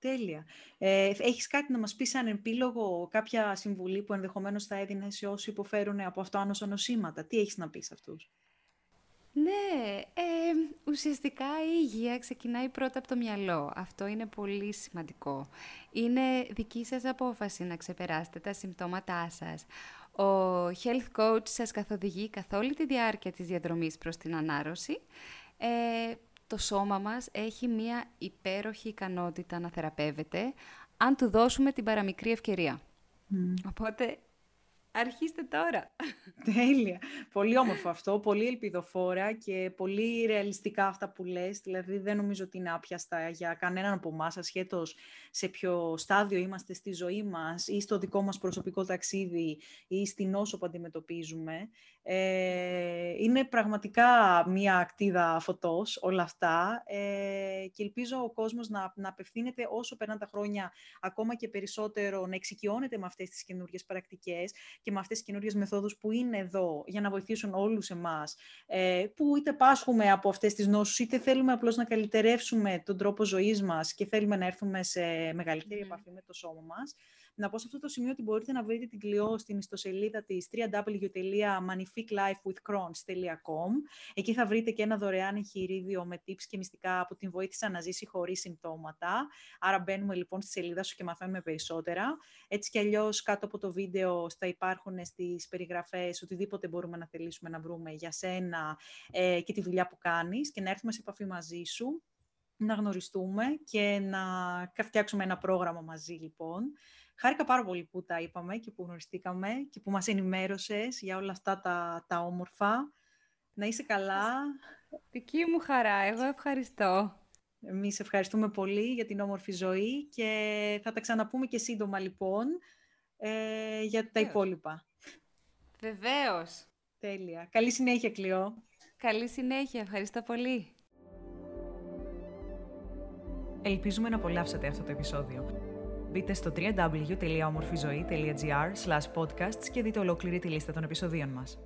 Τέλεια. Ε, έχεις κάτι να μας πεις σαν επίλογο, κάποια συμβουλή που ενδεχομένως θα έδινες σε όσοι υποφέρουν από αυτό νοσήματα; Τι έχεις να πεις αυτούς; Ναι, ε, ουσιαστικά η υγεία ξεκινάει πρώτα από το μυαλό. Αυτό είναι πολύ σημαντικό. Είναι δική σας απόφαση να ξεπεράσετε τα συμπτώματά σας. Ο health coach σας καθοδηγεί καθ' όλη τη διάρκεια της διαδρομής προς την ανάρρωση. Ε, το σώμα μας έχει μία υπέροχη ικανότητα να θεραπεύεται αν του δώσουμε την παραμικρή ευκαιρία. Οπότε Αρχίστε τώρα. Τέλεια. Πολύ όμορφο αυτό, πολύ ελπιδοφόρα και πολύ ρεαλιστικά αυτά που λες. Δηλαδή δεν νομίζω ότι είναι άπιαστα για κανέναν από εμάς, ασχέτως σε ποιο στάδιο είμαστε στη ζωή μας ή στο δικό μας προσωπικό ταξίδι ή στην όσο που αντιμετωπίζουμε. Ε, είναι πραγματικά μία ακτίδα φωτός όλα αυτά ε, και ελπίζω ο κόσμος να, να απευθύνεται όσο περνάνε τα χρόνια ακόμα και περισσότερο, να εξοικειώνεται με αυτές τις καινούργιες πρακτικές και με αυτές τις καινούργιες μεθόδους που είναι εδώ για να βοηθήσουν όλους εμάς, ε, που είτε πάσχουμε από αυτές τις νόσους, είτε θέλουμε απλώς να καλυτερεύσουμε τον τρόπο ζωής μας και θέλουμε να έρθουμε σε μεγαλύτερη επαφή με το σώμα μας. Να πω σε αυτό το σημείο ότι μπορείτε να βρείτε την Κλειό στην ιστοσελίδα της www.magnificlifewithcrons.com. Εκεί θα βρείτε και ένα δωρεάν εγχειρίδιο με tips και μυστικά που την βοήθησαν να ζήσει χωρίς συμπτώματα. Άρα μπαίνουμε λοιπόν στη σελίδα σου και μαθαίνουμε περισσότερα. Έτσι κι αλλιώς κάτω από το βίντεο θα υπάρχουν στις περιγραφές οτιδήποτε μπορούμε να θελήσουμε να βρούμε για σένα ε, και τη δουλειά που κάνεις και να έρθουμε σε επαφή μαζί σου να γνωριστούμε και να φτιάξουμε ένα πρόγραμμα μαζί λοιπόν. Χάρηκα πάρα πολύ που τα είπαμε και που γνωριστήκαμε και που μας ενημέρωσες για όλα αυτά τα, τα όμορφα. Να είσαι καλά. Δική μου χαρά. Εγώ ευχαριστώ. Εμείς ευχαριστούμε πολύ για την όμορφη ζωή και θα τα ξαναπούμε και σύντομα λοιπόν ε, για τα υπόλοιπα. Βεβαίως. Τέλεια. Καλή συνέχεια, Κλειό. Καλή συνέχεια. Ευχαριστώ πολύ. Ελπίζουμε να απολαύσατε αυτό το επεισόδιο. Μπείτε στο www.omorfizoe.gr podcasts και δείτε ολόκληρη τη λίστα των επεισοδίων μας.